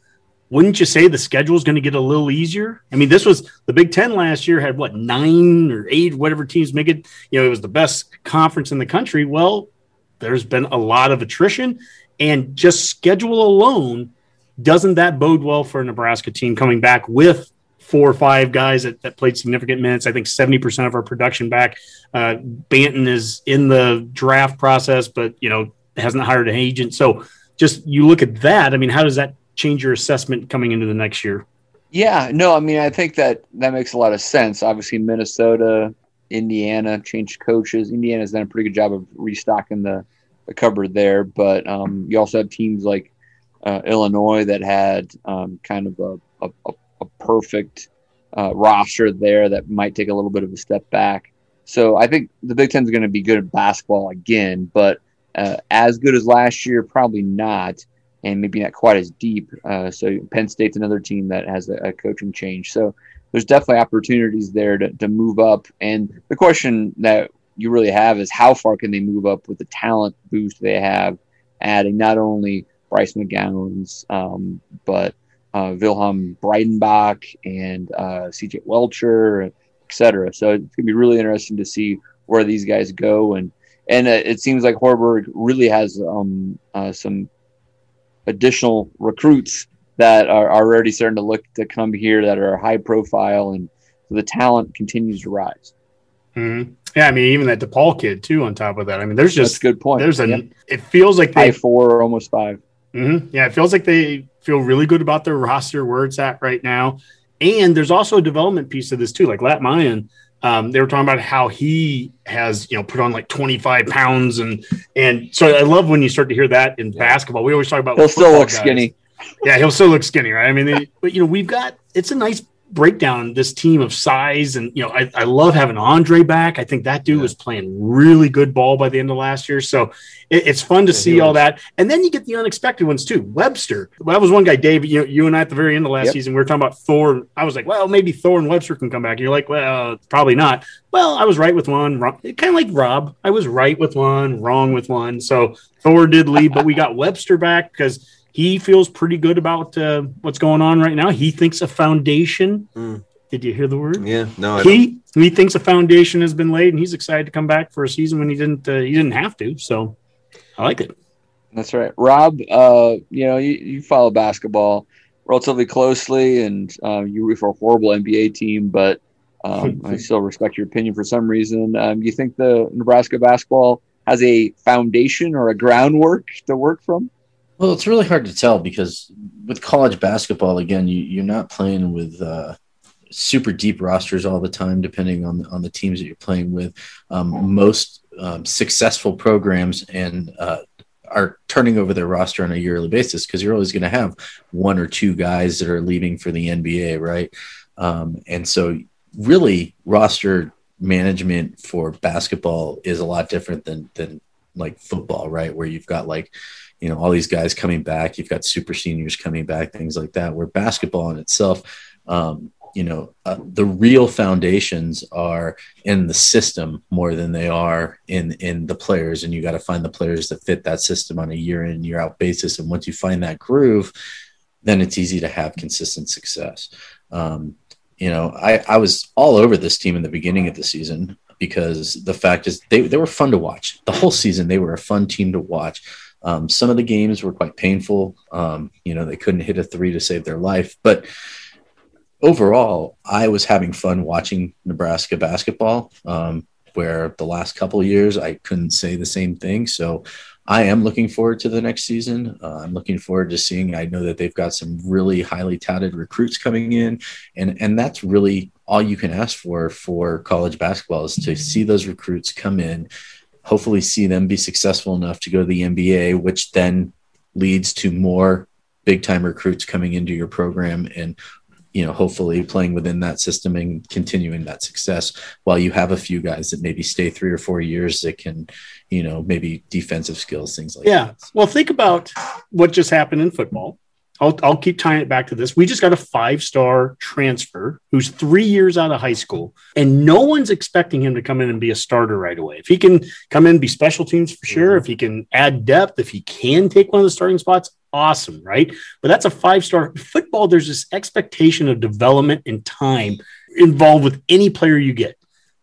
wouldn't you say the schedule is going to get a little easier? I mean, this was the Big Ten last year had what nine or eight, whatever teams make it. You know, it was the best conference in the country. Well, there's been a lot of attrition, and just schedule alone doesn't that bode well for a Nebraska team coming back with four or five guys that, that played significant minutes? I think 70% of our production back. Uh, Banton is in the draft process, but, you know, hasn't hired an agent. So just you look at that. I mean, how does that change your assessment coming into the next year? Yeah, no, I mean, I think that that makes a lot of sense. Obviously, Minnesota, Indiana changed coaches. Indiana's done a pretty good job of restocking the, the cupboard there, but um, you also have teams like uh, Illinois that had um, kind of a, a, a, perfect uh, roster there that might take a little bit of a step back. So I think the Big Ten is going to be good at basketball again, but uh, as good as last year, probably not and maybe not quite as deep. Uh, so Penn State's another team that has a, a, coaching change. So there's definitely opportunities there to, to move up. And the question that you really have is how far can they move up with the talent boost they have, adding not only Bryce McGowens, um, but uh, Wilhelm Breidenbach and uh, CJ Wilcher, et cetera. So it's going to be really interesting to see where these guys go. And and uh, it seems like Hoiberg really has um, uh, some additional recruits that are, are already starting to look to come here that are high profile and the talent continues to rise. Mm-hmm. Yeah, I mean, even that DePaul kid too. On top of that, I mean, there's just That's a good point. There's a. Yep. It feels like they high four, almost 5 Mm-hmm. Yeah, it feels like they feel really good about their roster where it's at right now. And there's also a development piece of this too. Like Lat Mayen, um, they were talking about how he has, you know, put on like 25 pounds, and and so I love when you start to hear that in basketball. We always talk about He'll still look guys. skinny. Yeah, he'll still look skinny, right? I mean, they, but you know, we've got it's a nice break down this team of size. And, you know, I, I love having Andre back. I think that dude yeah. was playing really good ball by the end of last year. So it, it's fun to yeah, see all that. And then you get the unexpected ones too. Webster. Well, that was one guy, Dave, you, you and I at the very end of last yep. season, we were talking about Thor. I was like, well, maybe Thor and Webster can come back. And you're like, well, probably not. Well, I was right with one. Wrong. Kind of like Rob. I was right with one, wrong with one. So Thor did leave, but we got Webster back because he feels pretty good about uh, what's going on right now. He thinks a foundation. Mm. Did you hear the word? Yeah, no. I he don't. he thinks a foundation has been laid, and he's excited to come back for a season when he didn't uh, he didn't have to. So I like it. That's right, Rob. Uh, you know, you, you follow basketball relatively closely, and um, you root for a horrible NBA team, but um, I still respect your opinion for some reason. Um, you think the Nebraska basketball has a foundation or a groundwork to work from? Well, it's really hard to tell because with college basketball, again, you, you're not playing with uh, super deep rosters all the time, depending on on the teams that you're playing with. Um, most um, successful programs and uh, are turning over their roster on a yearly basis because you're always going to have one or two guys that are leaving for the NBA, right? Um, and so, really, roster management for basketball is a lot different than than like football, right? Where you've got like you know all these guys coming back you've got super seniors coming back things like that where basketball in itself um, you know uh, the real foundations are in the system more than they are in in the players and you got to find the players that fit that system on a year in year out basis and once you find that groove then it's easy to have consistent success. Um, you know I, I was all over this team in the beginning of the season because the fact is they, they were fun to watch. The whole season they were a fun team to watch um, some of the games were quite painful. Um, you know, they couldn't hit a three to save their life. But overall, I was having fun watching Nebraska basketball. Um, where the last couple years I couldn't say the same thing. So I am looking forward to the next season. Uh, I'm looking forward to seeing. I know that they've got some really highly touted recruits coming in, and and that's really all you can ask for for college basketball is to see those recruits come in hopefully see them be successful enough to go to the NBA, which then leads to more big time recruits coming into your program and you know hopefully playing within that system and continuing that success while you have a few guys that maybe stay three or four years that can you know maybe defensive skills things like yeah. that yeah well think about what just happened in football I'll, I'll keep tying it back to this. We just got a five star transfer who's three years out of high school, and no one's expecting him to come in and be a starter right away. If he can come in be special teams for sure, mm-hmm. if he can add depth, if he can take one of the starting spots, awesome, right? But that's a five star football. There's this expectation of development and time involved with any player you get.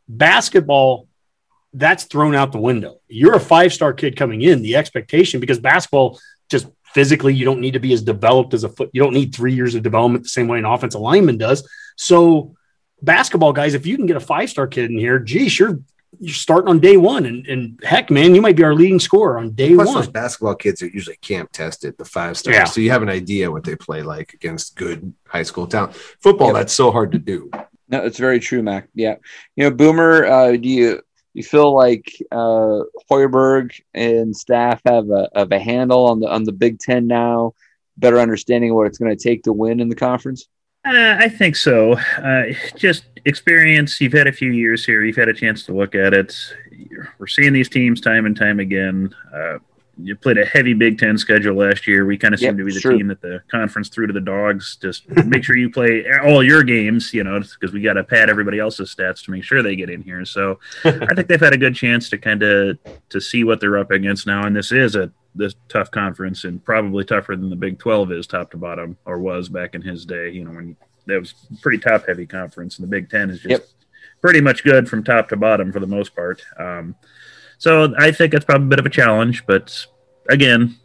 Basketball, that's thrown out the window. You're a five star kid coming in, the expectation because basketball just physically you don't need to be as developed as a foot you don't need three years of development the same way an offensive lineman does. So basketball guys if you can get a five star kid in here geez you're you're starting on day one. And, and heck man you might be our leading scorer on day Plus one. those basketball kids are usually camp tested the five stars. Yeah. so you have an idea what they play like against good high school talent. Football that's so hard to do. No, it's very true, Mac. Yeah, you know, Boomer. Uh, do you you feel like uh, Hoiberg and staff have a, have a handle on the on the Big Ten now, better understanding what it's going to take to win in the conference? Uh, I think so. Uh, just experience. You've had a few years here. You've had a chance to look at it. We're seeing these teams time and time again. Uh, you played a heavy Big Ten schedule last year. We kind of seem yep, to be the sure. team that the conference threw to the dogs. Just make sure you play all your games, you know, because we got to pad everybody else's stats to make sure they get in here. So I think they've had a good chance to kind of to see what they're up against now. And this is a this tough conference and probably tougher than the Big Twelve is top to bottom or was back in his day. You know, when that was pretty top heavy conference, and the Big Ten is just yep. pretty much good from top to bottom for the most part. Um, so I think it's probably a bit of a challenge, but again,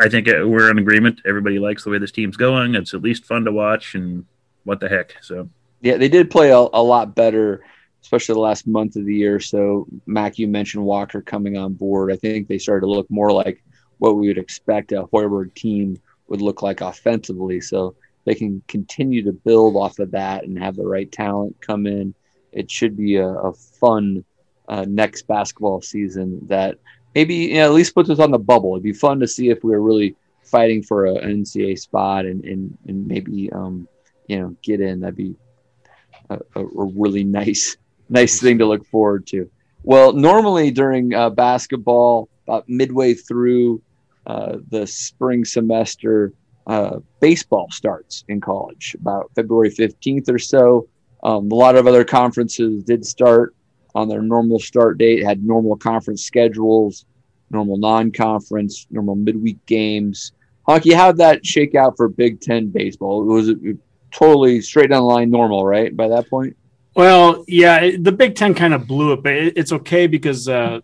I think uh, we're in agreement. Everybody likes the way this team's going. It's at least fun to watch, and what the heck. So yeah, they did play a, a lot better, especially the last month of the year. So Mac, you mentioned Walker coming on board. I think they started to look more like what we would expect a Hoiberg team would look like offensively. So they can continue to build off of that and have the right talent come in. It should be a, a fun uh, next basketball season that maybe you know, at least puts us on the bubble. It'd be fun to see if we were really fighting for an NCAA spot and and, and maybe um, you know get in. That'd be a, a really nice nice thing to look forward to. Well, normally during uh, basketball, about midway through uh, the spring semester, uh, baseball starts in college about February 15th or so. Um, a lot of other conferences did start on their normal start date, had normal conference schedules, normal non conference, normal midweek games. Honky, how'd that shake out for Big Ten baseball? It was totally straight down the line normal, right? By that point? Well, yeah, the Big Ten kind of blew it, but it's okay because uh,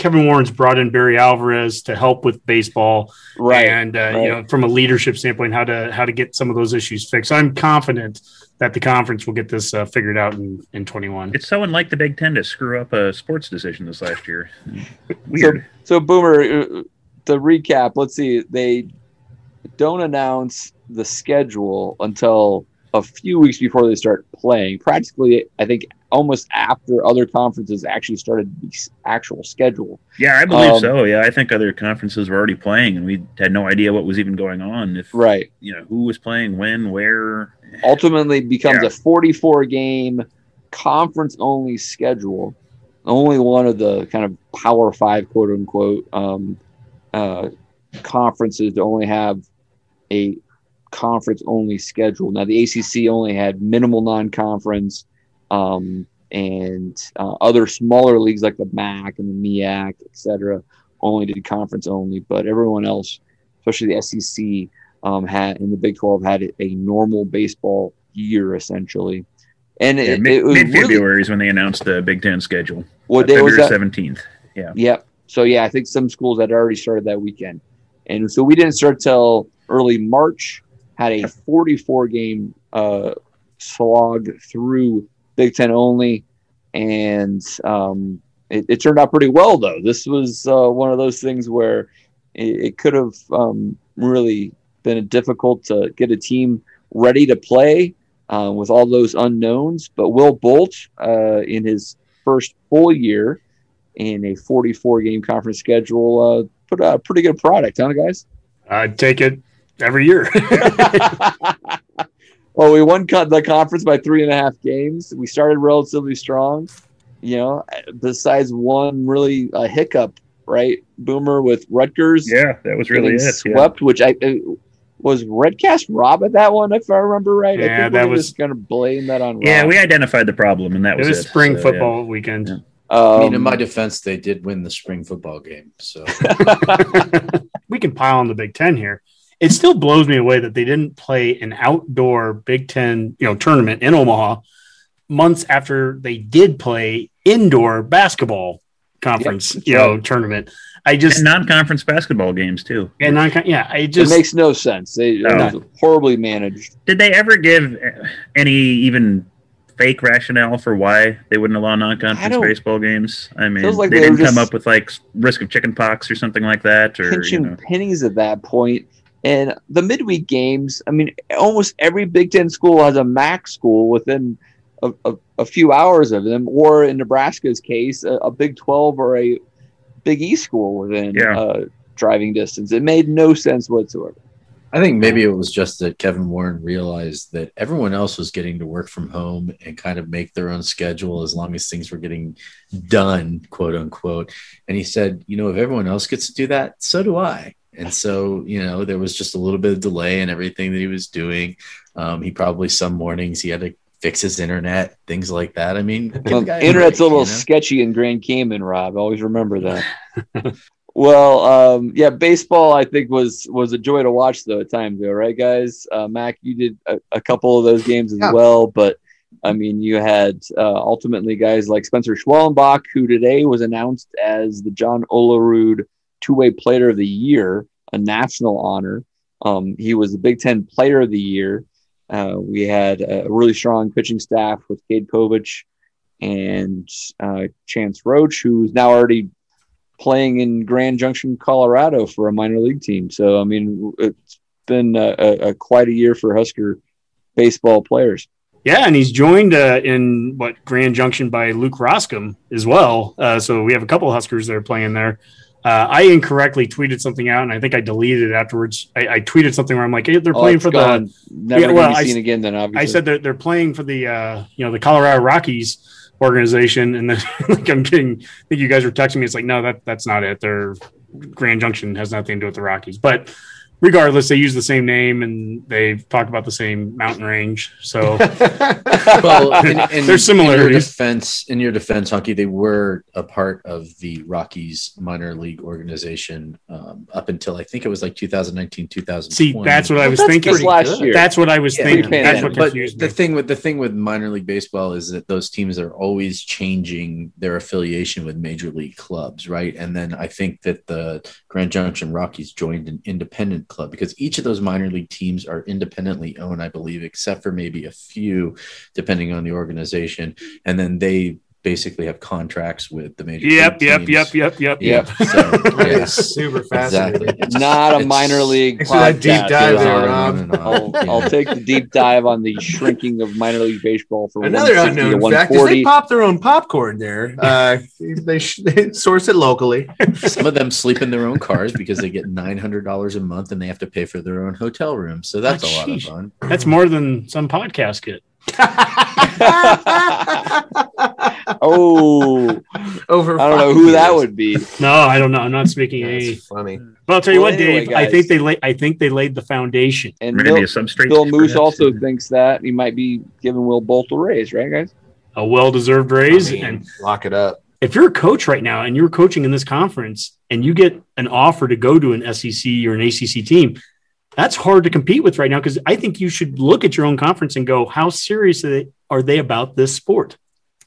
Kevin Warren's brought in Barry Alvarez to help with baseball, right? And uh, right. you know, from a leadership standpoint, how to how to get some of those issues fixed. I'm confident that the conference will get this uh, figured out in in 21. It's so unlike the Big Ten to screw up a sports decision this last year. Weird. So, so Boomer, uh, to recap, let's see. They don't announce the schedule until a few weeks before they start playing. Practically, I think almost after other conferences actually started the actual schedule. Yeah, I believe Um, so. Yeah, I think other conferences were already playing, and we had no idea what was even going on. If Right. you know who was playing, when, where. Ultimately becomes Yeah. a 44 game conference only schedule. Only one of the kind of power five, quote unquote, um, uh, conferences to only have a conference only schedule. Now, the ACC only had minimal non conference, um, and uh, other smaller leagues like the MAC and the MEAC, et cetera, only did conference only. But everyone else, especially the SEC, um, had in the Big 12 had a normal baseball year essentially. And Yeah, it, mid it was February really, is when they announced the Big Ten schedule. what Uh, day was February that? seventeenth. Yeah. Yep. So yeah, I think some schools had already started that weekend, and so we didn't start till early March. Had a 44 game uh, slog through Big Ten only, and um, it, it turned out pretty well though. This was uh, one of those things where it, it could have um, really been difficult to get a team ready to play uh, with all those unknowns. But Will Bolt, uh, in his first full year in a 44 game conference schedule, uh, put out a pretty good product, huh, guys? I'd take it every year. well, we won the conference by three and a half games. We started relatively strong, you know, besides one really uh, hiccup, right? Boomer with Rutgers. Yeah, that was really getting it. yeah. Swept, which I uh, was Redcast Rob at that one, if I remember right. I Yeah, think that we were was- going to blame that on Rob. Yeah, we identified the problem, and that it was was it. spring So, yeah. football weekend. Yeah. I mean, in Um, my defense, they did win the spring football game. So we can pile on the Big Ten here. It still blows me away that they didn't play an outdoor Big Ten, you know, tournament in Omaha months after they did play indoor basketball conference, Yep, you that's know, tournament. I just And non-conference basketball games too. and non yeah, I it just makes no sense. They, No. It was horribly managed. Did they ever give uh, any even fake rationale for why they wouldn't allow non-conference baseball games? I mean, like they, they didn't come up with like risk of chicken pox or something like that, or you pinching know. pennies at that point. And the midweek games, I mean, almost every Big Ten school has a MAC school within a, a, a few hours of them, or in Nebraska's case, a, a Big 12 or a Big E school within Yeah. uh, driving distance. It made no sense whatsoever. I think maybe it was just that Kevin Warren realized that everyone else was getting to work from home and kind of make their own schedule as long as things were getting done, quote unquote. And he said, you know, if everyone else gets to do that, so do I. And so, you know, there was just a little bit of delay in everything that he was doing. Um, he probably some mornings he had to fix his internet, things like that. I mean, Well, guy a internet's a little you know? sketchy in Grand Cayman, Rob. Always remember that. well, um, yeah, baseball I think was was a joy to watch though at times, though, right, guys? Uh, Mac, you did a, a couple of those games as Yeah. well, but I mean, you had uh, ultimately guys like Spencer Schwellenbach, who today was announced as the John Olerud two way player of the year, a national honor. Um, he was the Big Ten player of the year. Uh, we had a really strong pitching staff with Cade Povich and uh, Chance Roach, who's now already playing in Grand Junction, Colorado for a minor league team. So, I mean, it's been a, a, quite a year for Husker baseball players. Yeah, and he's joined uh, in what Grand Junction by Luke Roskam as well. Uh, so we have a couple Huskers that are playing there. Uh, I incorrectly tweeted something out, and I think I deleted it afterwards. I, I tweeted something where I'm like, hey, "They're Oh, playing for gone. the." Never Yeah, well, I seen again. Then obviously, I said they're they're playing for the uh, you know the Colorado Rockies organization, and then like I'm getting. I think you guys were texting me. It's like, no, that that's not it. They're Grand Junction has nothing to do with the Rockies, but. Regardless, they use the same name and they talk about the same mountain range. So well, in, in, There's In your similarities. defense, in your defense, Hunky, they were a part of the Rockies minor league organization um, up until I think it was like 2019, 2020. see, that's what I was That's thinking. just last year. That's what I was Yeah, thinking. That's yeah. what but confused the me. thing with the thing with minor league baseball is that those teams are always changing their affiliation with major league clubs, right? And then I think that the Grand Junction Rockies joined an independent club because each of those minor league teams are independently owned, I believe, except for maybe a few, depending on the organization. And then they basically have contracts with the major. Yep, yep, teams. yep, yep, yep, Yeah. yep. So, yeah, is super exactly. fascinating. It's- not a it's- minor league Thanks for that deep dive there, Rob. I'll, Yeah. I'll take the deep dive on the shrinking of minor league baseball for Another 160 to unknown fact is they pop their own popcorn there. Uh, they, sh- they source it locally. Some of them sleep in their own cars because they get nine hundred dollars a month and they have to pay for their own hotel room. So that's Oh, a lot of fun. That's more than some podcasts get. oh, Over I don't know five who that would be. No, I don't know. I'm not speaking any. That's funny. But I'll tell you Well, what, anyway, Dave. I think they laid. I think they laid the foundation. And Bill. Bill Moos perhaps. also thinks that he might be giving Will Bolt a raise, right, guys? A well-deserved raise. I mean, and lock it up. if you're a coach right now and you're coaching in this conference and you get an offer to go to an SEC or an ACC team, that's hard to compete with right now because I think you should look at your own conference and go, how serious are they, are they about this sport?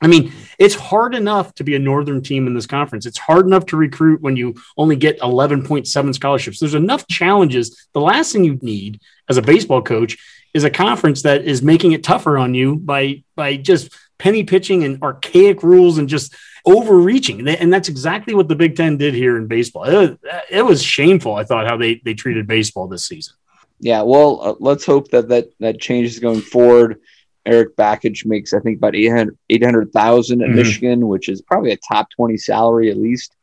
I mean, it's hard enough to be a northern team in this conference. It's hard enough to recruit when you only get 11.7 scholarships. There's enough challenges. The last thing you need as a baseball coach is a conference that is making it tougher on you by by just penny pitching and archaic rules and just overreaching. And that's exactly what the Big Ten did here in baseball. It was, it was shameful, I thought, how they they treated baseball this season. Yeah, well, uh, let's hope that that that changes going forward. Erik Bakich makes, I think, about 800 800,000 at Mhm. Michigan, which is probably a top 20 salary at least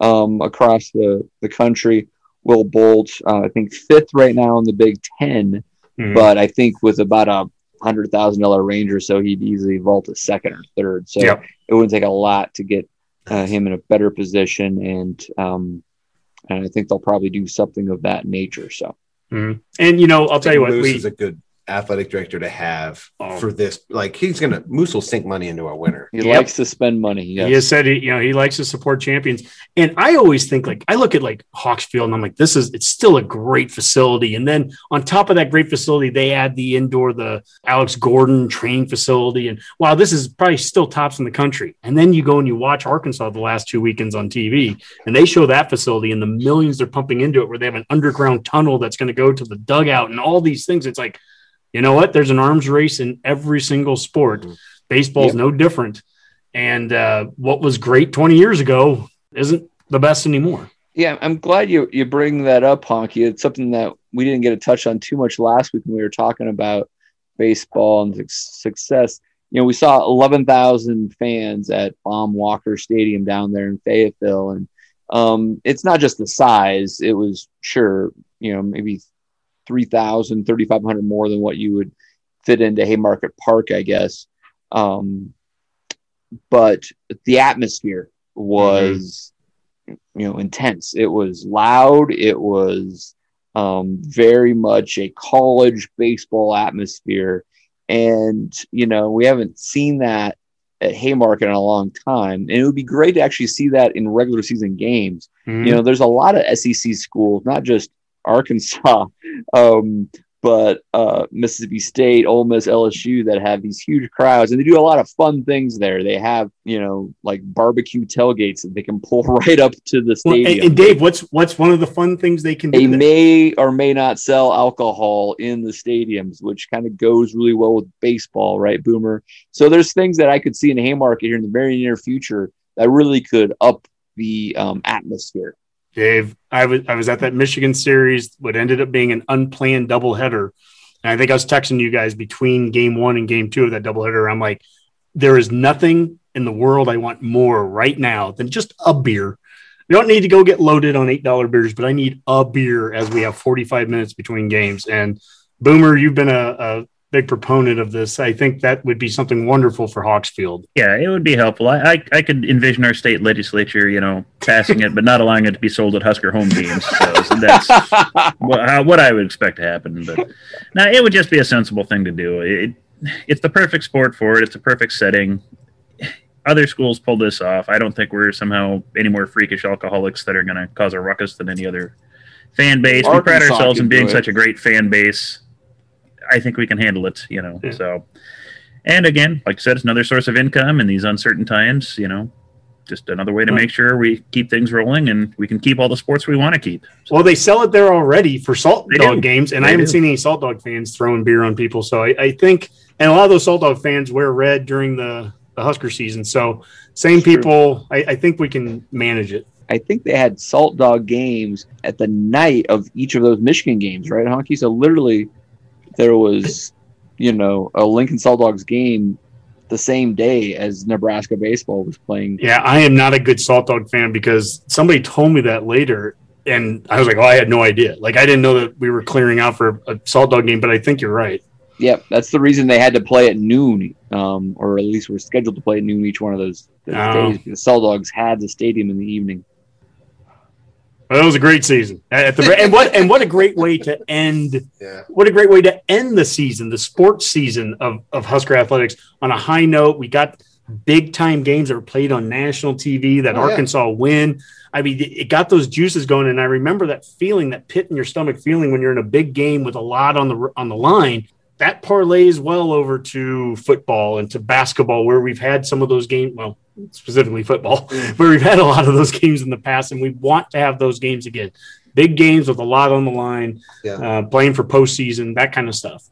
um, across the, the country. Will Bolt, uh, I think, fifth right now in the Big 10, Mhm. but I think with about a $100,000 range or so, he'd easily vault a second or third. So Yep. it wouldn't take a lot to get uh, him in a better position. And, um, and I think they'll probably do something of that nature. So. Mhm. And you know, I'll tell you what, Moos we is a good athletic director to have Oh. for this. Like he's gonna Moos will sink money into a winner. He Yep. likes to spend money. Yes. He has said he, you know, he likes to support champions. And I always think like I look at like Hawks Field and I'm like, this is it's still a great facility. And then on top of that great facility, they add the indoor, the Alex Gordon training facility. And wow, this is probably still tops in the country. And then you go and you watch Arkansas the last two weekends on TV, and they show that facility and the millions they're pumping into it, where they have an underground tunnel that's going to go to the dugout and all these things. It's like, you know what? There's an arms race in every single sport. Mhm. Baseball's Yep. no different. And uh, what was great 20 years ago isn't the best anymore. Yeah, I'm glad you you bring that up, Honky. It's something that we didn't get to touch on too much last week when we were talking about baseball and success. You know, we saw 11,000 fans at Baum Walker Stadium down there in Fayetteville, and um, it's not just the size. It was sure, you know, maybe 3,000, 3,500 more than what you would fit into Haymarket Park, I guess. Um, but the atmosphere was you know intense. It was loud. It was um, very much a college baseball atmosphere. And you know we haven't seen that at haymarket in a long time. And it would be great to actually see that in regular season games. You know there's a lot of sec schools not just arkansas um, but uh, Mississippi State, Ole Miss, LSU that have these huge crowds, and they do a lot of fun things there. They have, you know, like barbecue tailgates that they can pull right up to the Well, stadium. and, and Dave, what's what's one of the fun things they can do? they there? may or may not sell alcohol in the stadiums, which kind of goes really well with baseball, right, Boomer? So there's things that I could see in the Haymarket here in the very near future that really could up the um, atmosphere. Dave, I was I was at that Michigan series, what ended up being an unplanned doubleheader. And I think I was texting you guys between game one and game two of that doubleheader. I'm like, there is nothing in the world I want more right now than just a beer we don't need to go get loaded on eight dollar beers, but I need a beer as we have forty five minutes between games. And Boomer, you've been a, a big proponent of this. I think that would be something wonderful for Hawks Field. Yeah, it would be helpful. I, I, I could envision our state legislature, you know, passing it, but not allowing it to be sold at Husker home games. So, so that's what, how, what I would expect to happen. But now it would just be a sensible thing to do. It, it's the perfect sport for it. It's a perfect setting. Other schools pull this off. I don't think we're somehow any more freakish alcoholics that are going to cause a ruckus than any other fan base. we pride ourselves in being such a great fan base. I think we can handle it, you know. Yeah. So, and again, like I said, it's another source of income in these uncertain times. You know, just another way to Right. make sure we keep things rolling and we can keep all the sports we want to keep. Well, they sell it there already for salt They dog do. games, and They I haven't do. seen any salt dog fans throwing beer on people. So I, I think, and a lot of those salt dog fans wear red during the, the Husker season. So same True. people, I, I think we can manage it. I think they had salt dog games at the night of each of those Michigan games, right, Honky? So literally, there was, you know, a Lincoln Salt Dogs game the same day as Nebraska baseball was playing. Yeah, I am not a good salt dog fan because somebody told me that later, and I was like, oh, I had no idea. Like I didn't know that we were clearing out for a salt dog game, but I think you're right. Yep, that's the reason they had to play at noon, um, or at least were scheduled to play at noon each one of those, those Oh. days The Salt Dogs had the stadium in the evening. Well, that was a great season. At the and what and what a great way to end Yeah. what a great way to end the season, the sports season of, of Husker athletics on a high note. We got big time games that were played on national TV that Oh, yeah. Arkansas win. I mean, it it got those juices going, and I remember that feeling, that pit in your stomach feeling when you're in a big game with a lot on the on the line. That parlays well over to football and to basketball, where we've had some of those games. Well, specifically football, where we've had a lot of those games in the past, and we want to have those games again. Big games with a lot on the line Yeah. uh, playing for postseason, that kind of stuff.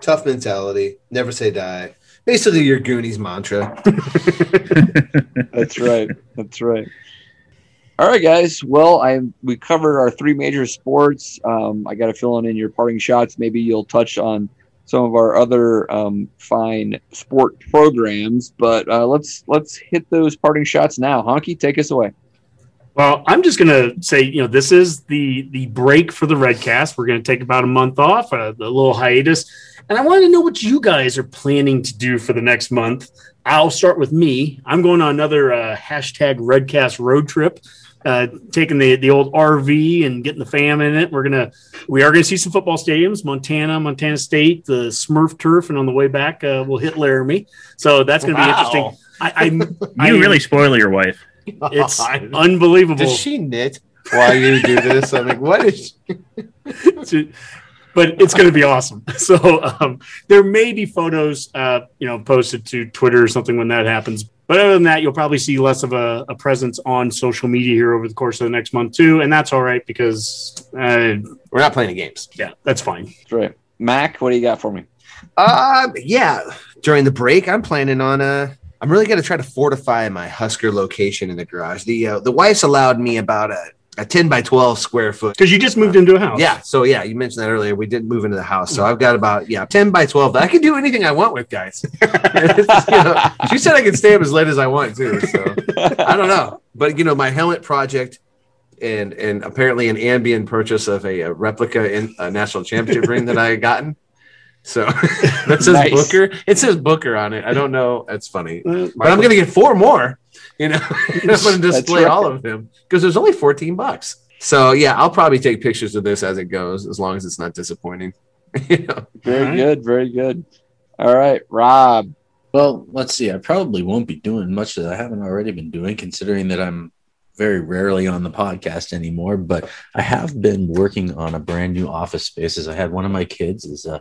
Tough mentality. Never say die. Basically, your Goonies mantra. That's right. That's right. All right, guys. Well, I we covered our three major sports. Um, I got to fill in your parting shots. Maybe you'll touch on some of our other um, fine sport programs, but uh, let's let's hit those parting shots now. Honky, take us away. Well, I'm just going to say, you know, this is the the break for the Redcast. We're going to take about a month off, a, a little hiatus, and I want to know what you guys are planning to do for the next month. I'll start with me. I'm going on another uh, hashtag Redcast road trip. Uh, taking the the old RV and getting the fam in it. We're gonna we are gonna see some football stadiums: Montana, Montana State, the Smurf turf, and on the way back uh, we'll hit Laramie. So that's gonna be interesting. I, I, You I- really spoil your wife. it's unbelievable. Does she knit while you do this? I'm like, what is? to- but it's going to be awesome. So um, there may be photos, uh, you know, posted to Twitter or something when that happens. But other than that, you'll probably see less of a, a presence on social media here over the course of the next month too, and that's all right because, uh, We're not playing the games. yeah, that's fine. That's right. Mac, what do you got for me? Uh, yeah. During the break, I'm planning on uh I'm really gonna try to fortify my Husker location in the garage. The uh, the wife's allowed me about a, a 10 by 12 square foot. Because you just moved into a house. Yeah, so yeah, you mentioned that earlier. We didn't move into the house, so I've got about yeah 10 by 12. that I can do anything I want with, guys. You know, she said I can stay up as late as I want too. So I don't know, but you know, my helmet project and and apparently an ambient purchase of a, a replica in a national championship ring that I had gotten. So that says Nice. Booker. It says Booker on it. I don't know. That's funny, Uh, but I'm gonna get four more. You know, I'm gonna display right. all of them because there's only 14 bucks. So yeah, I'll probably take pictures of this as it goes, as long as it's not disappointing. you know, Very All right. good. Very good. All right, Rob. Well, let's see. I probably won't be doing much that I haven't already been doing, considering that I'm very rarely on the podcast anymore. But I have been working on a brand new office space. As I had one of my kids is uh,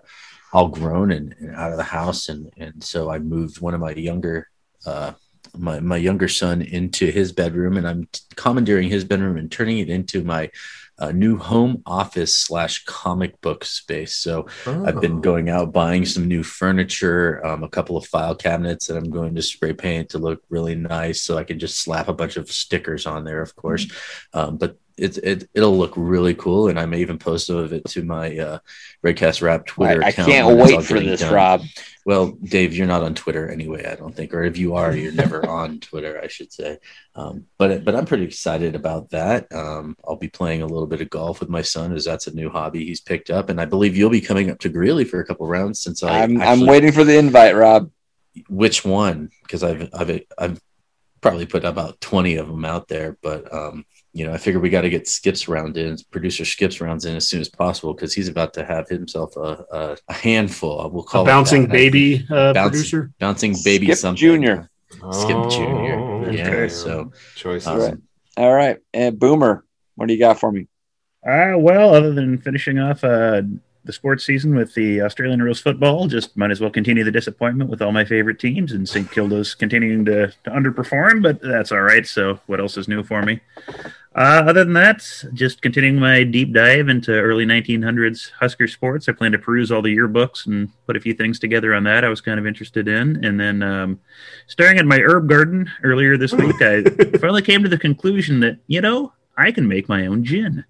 all grown and, and out of the house, and and so I moved one of my younger. Uh, my, my younger son into his bedroom and I'm commandeering his bedroom and turning it into my uh, new home office slash comic book space. So I've Oh. been going out buying some new furniture, um, a couple of file cabinets that I'm going to spray paint to look really nice, so I can just slap a bunch of stickers on there, of course. Um, but it, it it'll look really cool, and I may even post some of it to my uh, Redcast Rob Twitter. I, I can't when it's all wait for this, done. Rob. Well, Dave, you're not on Twitter anyway, I don't think, or if you are, you're never on Twitter, I should say. Um, but but I'm pretty excited about that. Um, I'll be playing a little bit of golf with my son, as that's a new hobby he's picked up, and I believe you'll be coming up to Greeley for a couple rounds. Since I I'm, I'm waiting for the invite, Rob. Which one? Because I've I've I've probably put about twenty of them out there, but um, you know, I figure we got to get Skips round in, producer Skips rounds in as soon as possible because he's about to have himself a, a, a handful. We'll call A it bouncing that. baby uh, Bouncing- producer. bouncing baby Skip something. Junior. Skip Oh, Junior. Yeah. okay. So choices. um, Right. All right. And Boomer, what do you got for me? Uh, well, other than finishing off uh, the sports season with the Australian rules football, just might as well continue the disappointment with all my favorite teams, and St. Kilda's continuing to, to underperform, but that's all right. So, what else is new for me? Uh, other than that, just continuing my deep dive into early 1900s Husker sports. I plan to peruse all the yearbooks and put a few things together on that I was kind of interested in. And then, um, staring at my herb garden earlier this week, I finally came to the conclusion that, you know, I can make my own gin.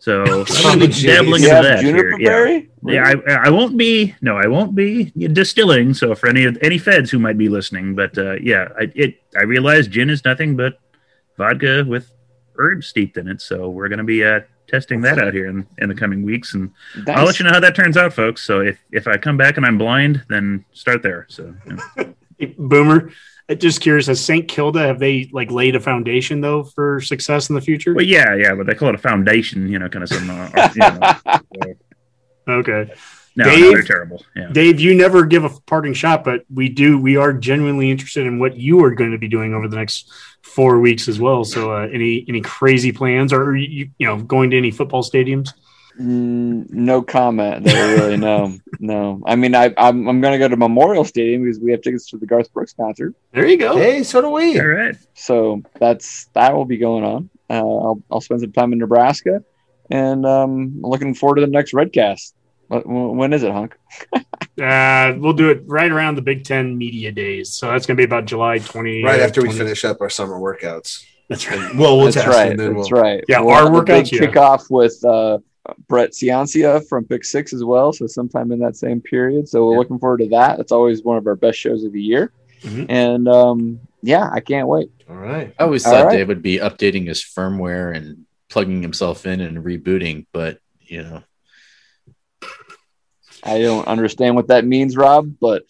So I'm be dabbling into that juniper here. Yeah. berry? Yeah, I, I won't be. No, I won't be distilling. So for any of any feds who might be listening, but uh, yeah, I, it. I realize gin is nothing but vodka with herbs steeped in it. So we're going to be uh, testing that out here in, in the coming weeks, and Nice. I'll let you know how that turns out, folks. So if if I come back and I'm blind, then start there. So yeah. Boomer, just curious, has St. Kilda have they like laid a foundation though for success in the future? well, yeah, yeah, but they call it a foundation, you know, kind of some. Uh, you know, Okay, no, Dave? no, they're terrible. Yeah. Dave, you never give a parting shot, but we do. We are genuinely interested in what you are going to be doing over the next four weeks as well. So, uh, any any crazy plans, or are you you know going to any football stadiums? Mm, no comment there, really. No, no. I mean, I, I'm, I'm going to go to Memorial Stadium because we have tickets to the Garth Brooks concert. There you go. Hey, so do we. All right. So that's that will be going on. Uh, I'll, I'll spend some time in Nebraska, and um, I'm looking forward to the next Redcast. What- When is it, Hunk? Uh, we'll do it right around the Big Ten media days. So that's going to be about July twenty. Right after we finish up our summer workouts. That's right. Well, we'll that's test right. then That's we'll. right. Yeah, we'll our have big workouts, yeah. kickoff with uh, Brett Ciancia from Pick Six as well. So sometime in that same period. So we're Yeah. looking forward to that. It's always one of our best shows of the year, Mhm. and um, yeah, I can't wait. All right. I always All thought right. Dave would be updating his firmware and plugging himself in and rebooting, but you know, I don't understand what that means, Rob, but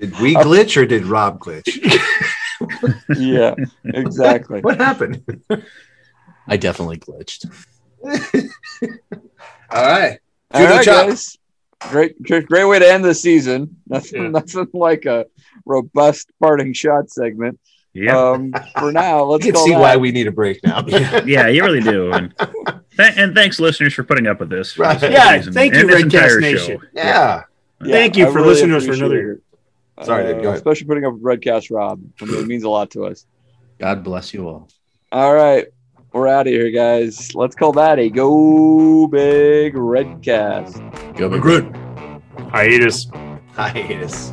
Did we glitch or did Rob glitch? yeah, exactly. what happened? I definitely glitched. All right. All Judo right, guys. Great, great, great way to end the season. Nothing, Yeah. nothing like a robust parting shot segment. Yeah. Um, for now, let's You can call see that. why we need a break now. yeah, you really do. And, th- and thanks, listeners, for putting up with this. for Right. this Yeah, season thank you, Redcast Nation. show. yeah. Thank you I for listening to us for another it. Sorry, Dave, go uh, ahead. Especially putting up with Redcast Rob. I mean, it means a lot to us. God bless you all. All right. We're out of here, guys. Let's call that a Go Big Redcast. Go Big good. Hiatus. Hiatus.